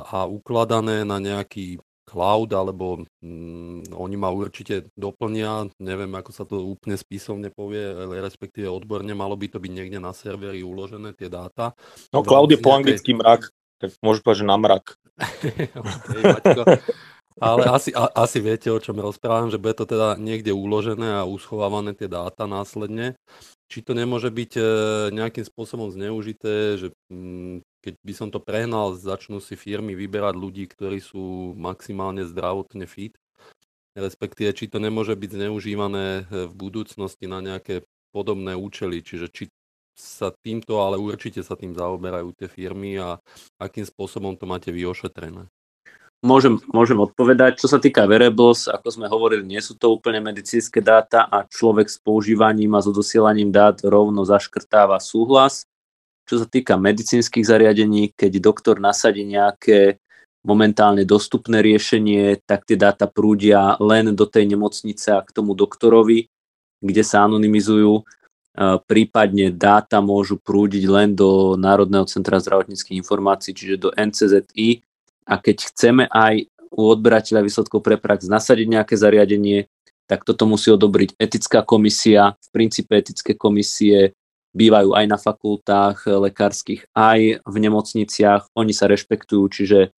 a ukladané na nejaký cloud, alebo mm, oni ma určite doplnia, neviem, ako sa to úplne spísovne povie, respektíve odborne, malo by to byť niekde na serveri uložené tie dáta. No, cloud je po anglicky mrak, tak môžeš povedať, že na mrak. okay, Ale asi, a, asi viete, o čom rozprávam, že bude to teda niekde uložené a uschovávané tie dáta následne. Či to nemôže byť e, nejakým spôsobom zneužité, že mm, keď by som to prehnal, začnú si firmy vyberať ľudí, ktorí sú maximálne zdravotne fit, respektíve či to nemôže byť zneužívané e, v budúcnosti na nejaké podobné účely, čiže či sa týmto, ale určite sa tým zaoberajú tie firmy a akým spôsobom to máte vy ošetrené. Môžem, môžem odpovedať. Čo sa týka wearables, ako sme hovorili, nie sú to úplne medicínske dáta a človek s používaním a so dosielaním dát rovno zaškrtáva súhlas. Čo sa týka medicínskych zariadení, keď doktor nasadí nejaké momentálne dostupné riešenie, tak tie dáta prúdia len do tej nemocnice a k tomu doktorovi, kde sa anonymizujú. prípadne dáta môžu prúdiť len do Národného centra zdravotníckých informácií, čiže do NCZI a keď chceme aj u odberateľa výsledkov pre prax nasadiť nejaké zariadenie, tak toto musí odobriť etická komisia. V princípe etické komisie bývajú aj na fakultách lekárskych, aj v nemocniciach. Oni sa rešpektujú, čiže e,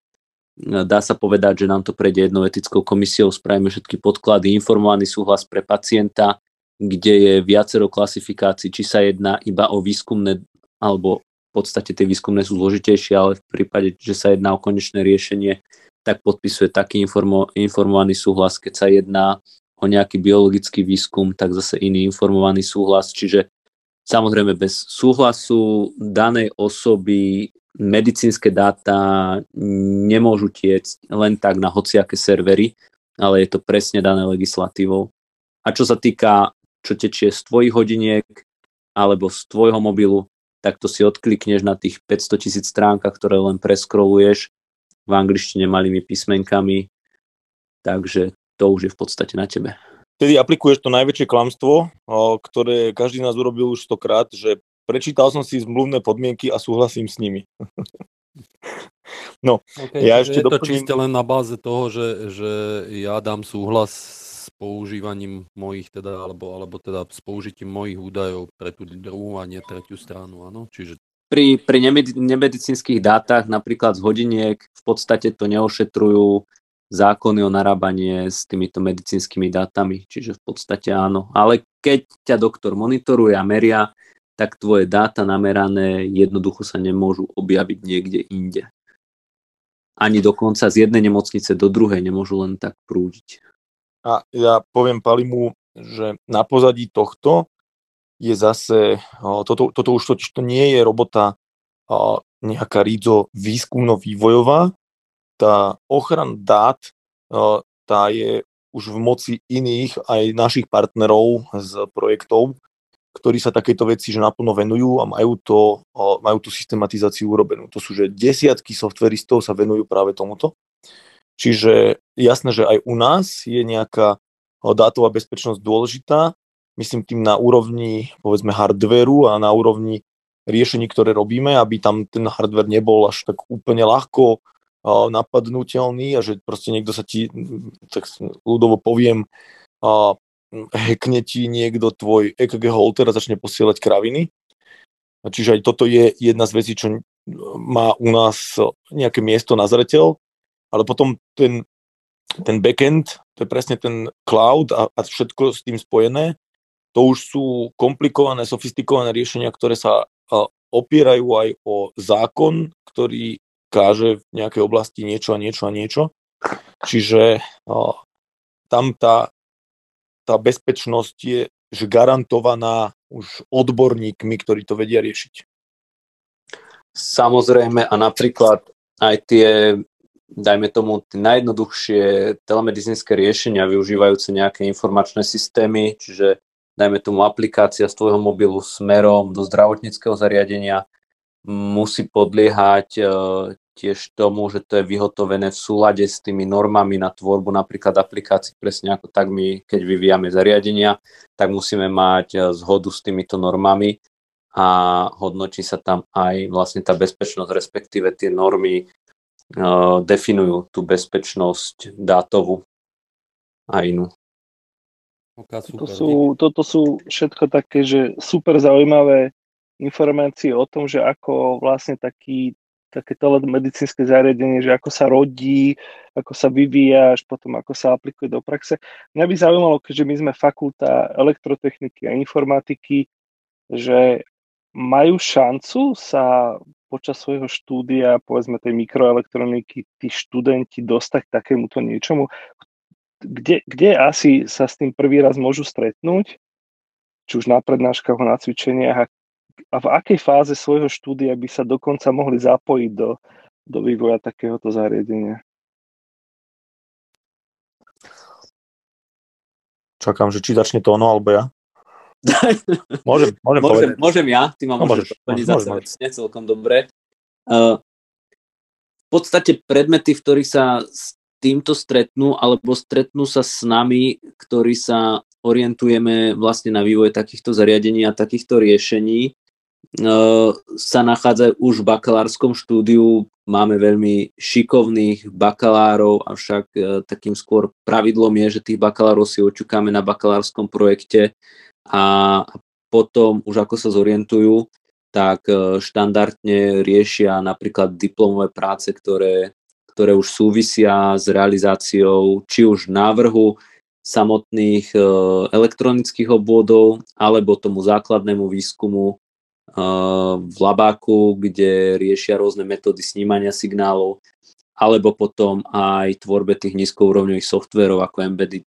dá sa povedať, že nám to prejde jednou etickou komisiou, spravíme všetky podklady, informovaný súhlas pre pacienta, kde je viacero klasifikácií, či sa jedná iba o výskumné, alebo v podstate tie výskumné sú zložitejšie, ale v prípade, že sa jedná o konečné riešenie, tak podpisuje taký informo, informovaný súhlas, keď sa jedná o nejaký biologický výskum, tak zase iný informovaný súhlas. Čiže samozrejme bez súhlasu danej osoby medicínske dáta nemôžu tiecť len tak na hociaké servery, ale je to presne dané legislatívou. A čo sa týka čo tečie z tvojich hodiniek alebo z tvojho mobilu, tak to si odklikneš na tých 500 tisíc stránkach, ktoré len preskroluješ v angličtine malými písmenkami, takže to už je v podstate na tebe. Tedy aplikuješ to najväčšie klamstvo, ktoré každý nás urobil už stokrát, že prečítal som si zmluvné podmienky a súhlasím s nimi. no, okay, ja ešte je doplním... to čiste len na báze toho, že, že ja dám súhlas používaním mojich teda, alebo, alebo teda s použitím mojich údajov pre tú druhú a nie tretiu stranu, áno? Čiže pri, pri nemedicínskych dátach, napríklad z hodiniek, v podstate to neošetrujú zákony o narábanie s týmito medicínskymi dátami, čiže v podstate áno. Ale keď ťa doktor monitoruje a meria, tak tvoje dáta namerané jednoducho sa nemôžu objaviť niekde inde. Ani dokonca z jednej nemocnice do druhej nemôžu len tak prúdiť. A ja poviem Palimu, že na pozadí tohto je zase, toto, toto už totiž to nie je robota nejaká rídzo výskumno-vývojová, tá ochrana dát, tá je už v moci iných aj našich partnerov z projektov, ktorí sa takéto veci že naplno venujú a majú, to, majú tú systematizáciu urobenú. To sú, že desiatky softveristov sa venujú práve tomuto. Čiže jasné, že aj u nás je nejaká dátová bezpečnosť dôležitá, myslím tým na úrovni povedzme hardveru a na úrovni riešení, ktoré robíme, aby tam ten hardware nebol až tak úplne ľahko napadnutelný a že proste niekto sa ti, tak ľudovo poviem, hackne ti niekto tvoj EKG holter a začne posielať kraviny. Čiže aj toto je jedna z vecí, čo má u nás nejaké miesto na zreteľ ale potom ten, ten backend, to je presne ten cloud a, a všetko s tým spojené, to už sú komplikované, sofistikované riešenia, ktoré sa opierajú aj o zákon, ktorý káže v nejakej oblasti niečo a niečo a niečo. Čiže tam tá, tá bezpečnosť je že garantovaná už odborníkmi, ktorí to vedia riešiť. Samozrejme a napríklad aj tie dajme tomu, tie najjednoduchšie telemedicínske riešenia využívajúce nejaké informačné systémy, čiže dajme tomu aplikácia z tvojho mobilu smerom do zdravotníckého zariadenia, musí podliehať tiež tomu, že to je vyhotovené v súlade s tými normami na tvorbu napríklad aplikácií, presne ako tak my, keď vyvíjame zariadenia, tak musíme mať e, zhodu s týmito normami a hodnotí sa tam aj vlastne tá bezpečnosť, respektíve tie normy definujú tú bezpečnosť dátovú a inú. Toto sú, toto sú všetko také, že super zaujímavé informácie o tom, že ako vlastne taký, také telemedicínske zariadenie, že ako sa rodí, ako sa vyvíja, až potom ako sa aplikuje do praxe. Mňa by zaujímalo, keďže my sme fakulta elektrotechniky a informatiky, že majú šancu sa počas svojho štúdia, povedzme tej mikroelektroniky, tí študenti dostať takémuto niečomu, kde, kde asi sa s tým prvý raz môžu stretnúť, či už na prednáškach, na cvičeniach a, a v akej fáze svojho štúdia by sa dokonca mohli zapojiť do, do vývoja takéhoto zariadenia. Čakám, že či začne to ono, alebo ja. môžem, môžem, môžem, môžem ja, ty ma no, môžeš doplniť zase vecne celkom dobre. Uh, v podstate predmety, v ktorých sa s týmto stretnú, alebo stretnú sa s nami, ktorí sa orientujeme vlastne na vývoj takýchto zariadení a takýchto riešení, sa nachádza už v bakalárskom štúdiu. Máme veľmi šikovných bakalárov, avšak uh, takým skôr pravidlom je, že tých bakalárov si očukáme na bakalárskom projekte a potom už ako sa zorientujú, tak uh, štandardne riešia napríklad diplomové práce, ktoré, ktoré už súvisia s realizáciou či už návrhu samotných elektronických obvodov alebo tomu základnému výskumu v labáku, kde riešia rôzne metódy snímania signálov, alebo potom aj tvorbe tých nízkourovňových softverov ako embedded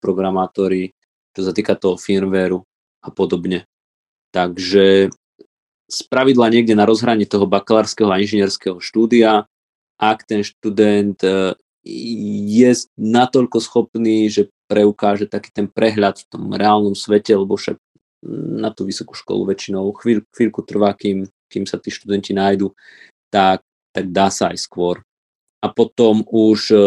programátori, čo sa týka toho firmwareu a podobne. Takže z pravidla niekde na rozhraní toho bakalárskeho a inžinierského štúdia, ak ten študent e, je natoľko schopný, že preukáže taký ten prehľad v tom reálnom svete, lebo však na tú vysokú školu väčšinou chvíľ, chvíľku trvá, kým, kým sa tí študenti nájdu, tak, tak dá sa aj skôr. A potom už e,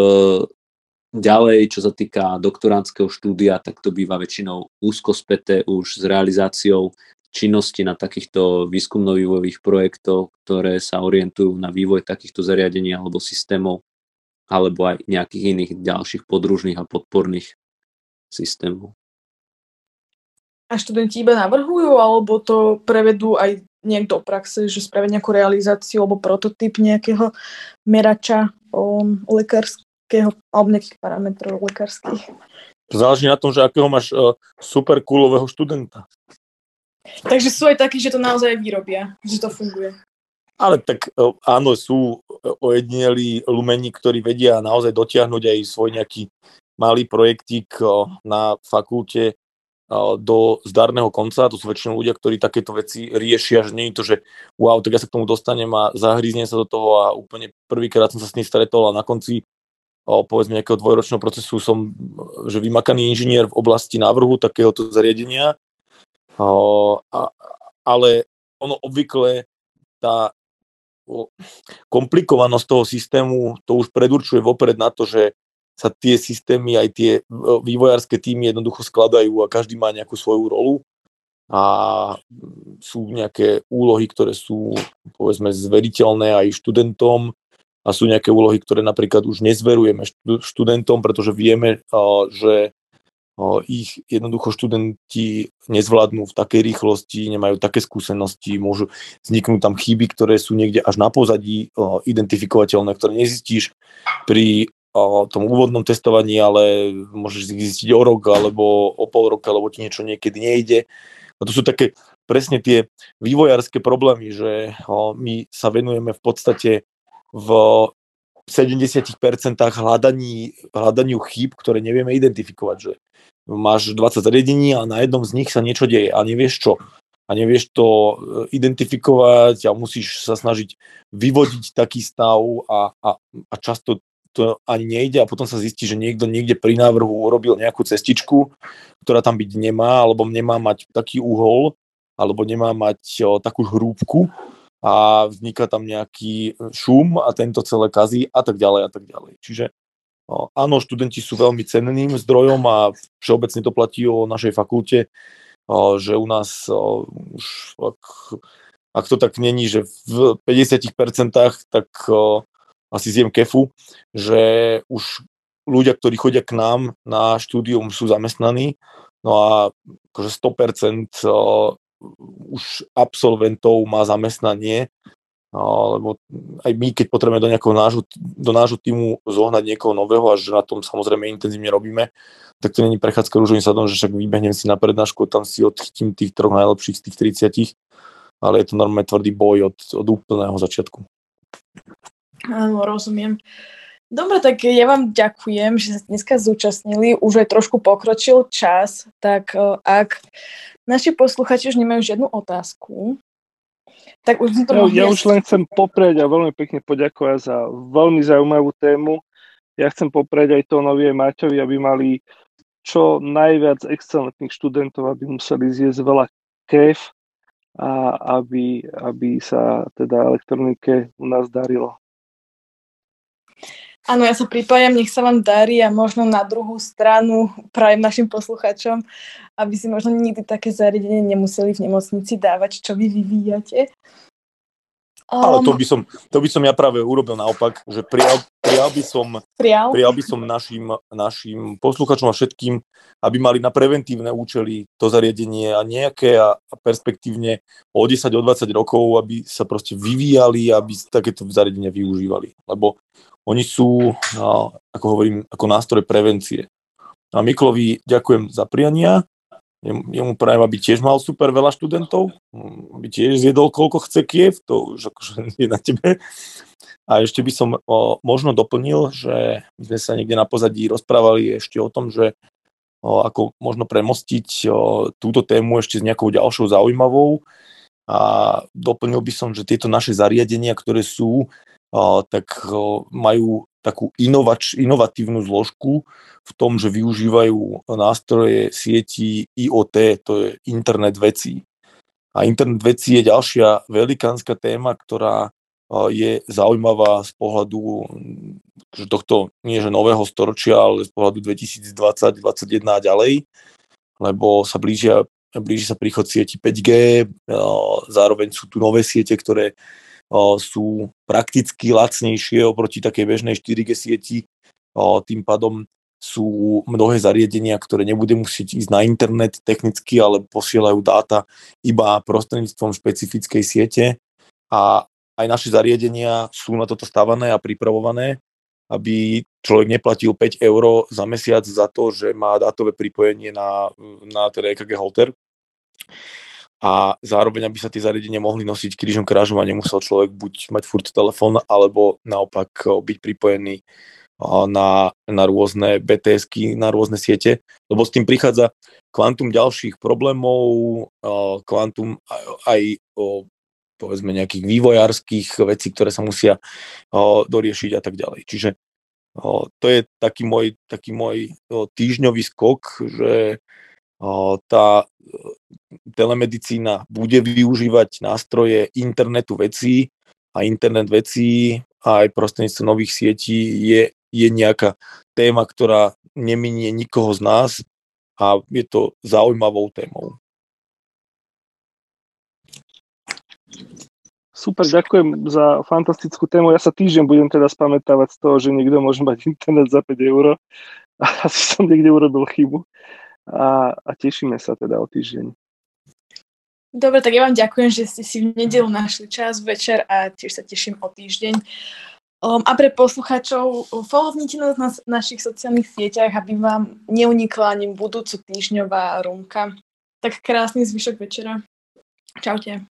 ďalej, čo sa týka doktorandského štúdia, tak to býva väčšinou úzko späté už s realizáciou činnosti na takýchto výskumno-vývojových projektoch, ktoré sa orientujú na vývoj takýchto zariadení alebo systémov, alebo aj nejakých iných ďalších podružných a podporných systémov. A študenti iba navrhujú, alebo to prevedú aj nejak do praxe, že spravia nejakú realizáciu alebo prototyp nejakého merača um, lekárskeho alebo nejakých parametrov lekárskych. Záleží na tom, že akého máš uh, super coolového študenta. Takže sú aj takí, že to naozaj vyrobia, že to funguje. Ale tak uh, áno, sú ojedinelí lumeni, ktorí vedia naozaj dotiahnuť aj svoj nejaký malý projektík uh, na fakulte do zdarného konca. To sú väčšinou ľudia, ktorí takéto veci riešia, že nie je to, že wow, tak ja sa k tomu dostanem a zahríznem sa do toho a úplne prvýkrát som sa s tým stretol a na konci povedzme nejakého dvojročného procesu som že vymakaný inžinier v oblasti návrhu takéhoto zariadenia. Ale ono obvykle tá komplikovanosť toho systému to už predurčuje vopred na to, že sa tie systémy, aj tie vývojárske týmy jednoducho skladajú a každý má nejakú svoju rolu. A sú nejaké úlohy, ktoré sú povedzme zveriteľné aj študentom a sú nejaké úlohy, ktoré napríklad už nezverujeme študentom, pretože vieme, že ich jednoducho študenti nezvládnu v takej rýchlosti, nemajú také skúsenosti, môžu vzniknúť tam chyby, ktoré sú niekde až na pozadí identifikovateľné, ktoré nezistíš pri o tom úvodnom testovaní, ale môžeš zistiť o rok alebo o pol roka, alebo ti niečo niekedy nejde. A to sú také presne tie vývojárske problémy, že my sa venujeme v podstate v 70% hľadaní, hľadaniu chýb, ktoré nevieme identifikovať, že máš 20 zariadení a na jednom z nich sa niečo deje a nevieš čo. A nevieš to e, identifikovať a musíš sa snažiť vyvodiť taký stav a, a, a často to ani nejde a potom sa zistí, že niekto niekde pri návrhu urobil nejakú cestičku, ktorá tam byť nemá, alebo nemá mať taký uhol, alebo nemá mať o, takú hrúbku a vzniká tam nejaký šum a tento celé kazí a tak ďalej a tak ďalej. Čiže o, áno, študenti sú veľmi cenným zdrojom a všeobecne to platí o našej fakulte, o, že u nás už ak, ak to tak není, že v 50% tak asi zjem kefu, že už ľudia, ktorí chodia k nám na štúdium sú zamestnaní, no a akože 100% už absolventov má zamestnanie, lebo aj my, keď potrebujeme do nejakého nášho, do nášho týmu zohnať niekoho nového a že na tom samozrejme intenzívne robíme, tak to není prechádzka rúžovým sadom, že však vybehnem si na prednášku, tam si odchytím tých troch najlepších z tých 30, ale je to normálne tvrdý boj od, od úplného začiatku. Áno, rozumiem. Dobre, tak ja vám ďakujem, že sa dneska zúčastnili. Už aj trošku pokročil čas, tak e, ak naši posluchači už nemajú žiadnu otázku, tak už to ja, ja už len chcem poprieť a veľmi pekne poďakovať za veľmi zaujímavú tému. Ja chcem poprieť aj to novie Maťovi, aby mali čo najviac excelentných študentov, aby museli zjesť veľa kef a aby, aby sa teda elektronike u nás darilo. Áno, ja sa pripájam, nech sa vám darí a možno na druhú stranu prajem našim posluchačom, aby si možno nikdy také zariadenie nemuseli v nemocnici dávať, čo vy vyvíjate. Um, Ale to by, som, to by som ja práve urobil naopak, že prijal, prijal by som, prijal? prijal by som našim, našim posluchačom a všetkým, aby mali na preventívne účely to zariadenie a nejaké a, a perspektívne o 10, o 20 rokov, aby sa proste vyvíjali, aby takéto zariadenia využívali. Lebo oni sú, ako hovorím, ako nástroj prevencie. A Miklovi ďakujem za priania jemu prajem, aby tiež mal super veľa študentov, aby tiež zjedol koľko chce Kiev, to už akože je na tebe. A ešte by som o, možno doplnil, že my sme sa niekde na pozadí rozprávali ešte o tom, že o, ako možno premostiť o, túto tému ešte s nejakou ďalšou zaujímavou. A doplnil by som, že tieto naše zariadenia, ktoré sú, tak majú takú inovač, inovatívnu zložku v tom, že využívajú nástroje sieti IoT, to je internet vecí. A internet vecí je ďalšia velikánska téma, ktorá je zaujímavá z pohľadu že tohto nie že nového storočia, ale z pohľadu 2020, 2021 a ďalej, lebo sa blížia, blíži sa príchod sieti 5G, zároveň sú tu nové siete, ktoré sú prakticky lacnejšie oproti takej bežnej 4G sieti. Tým pádom sú mnohé zariadenia, ktoré nebude musieť ísť na internet technicky, ale posielajú dáta iba prostredníctvom špecifickej siete. A aj naše zariadenia sú na toto stavané a pripravované, aby človek neplatil 5 eur za mesiac za to, že má dátové pripojenie na, na teda EKG Holter a zároveň, aby sa tie zariadenia mohli nosiť krížom krážom a nemusel človek buď mať furt telefón, alebo naopak byť pripojený na, na rôzne BTSky, na rôzne siete, lebo s tým prichádza kvantum ďalších problémov, kvantum aj o povedzme nejakých vývojárskych vecí, ktoré sa musia doriešiť a tak ďalej. Čiže to je taký môj, taký môj týždňový skok, že tá telemedicína bude využívať nástroje internetu vecí a internet vecí aj prostredníctvom nových sietí je, je nejaká téma, ktorá neminie nikoho z nás a je to zaujímavou témou. Super, ďakujem za fantastickú tému. Ja sa týždeň budem teda spamätávať z toho, že niekto môže mať internet za 5 eur. Asi som niekde urobil chybu a, a tešíme sa teda o týždeň. Dobre, tak ja vám ďakujem, že ste si v nedelu našli čas večer a tiež sa teším o týždeň. Um, a pre poslucháčov, follownite nás na našich sociálnych sieťach, aby vám neunikla ani budúcu týždňová rumka. Tak krásny zvyšok večera. Čaute.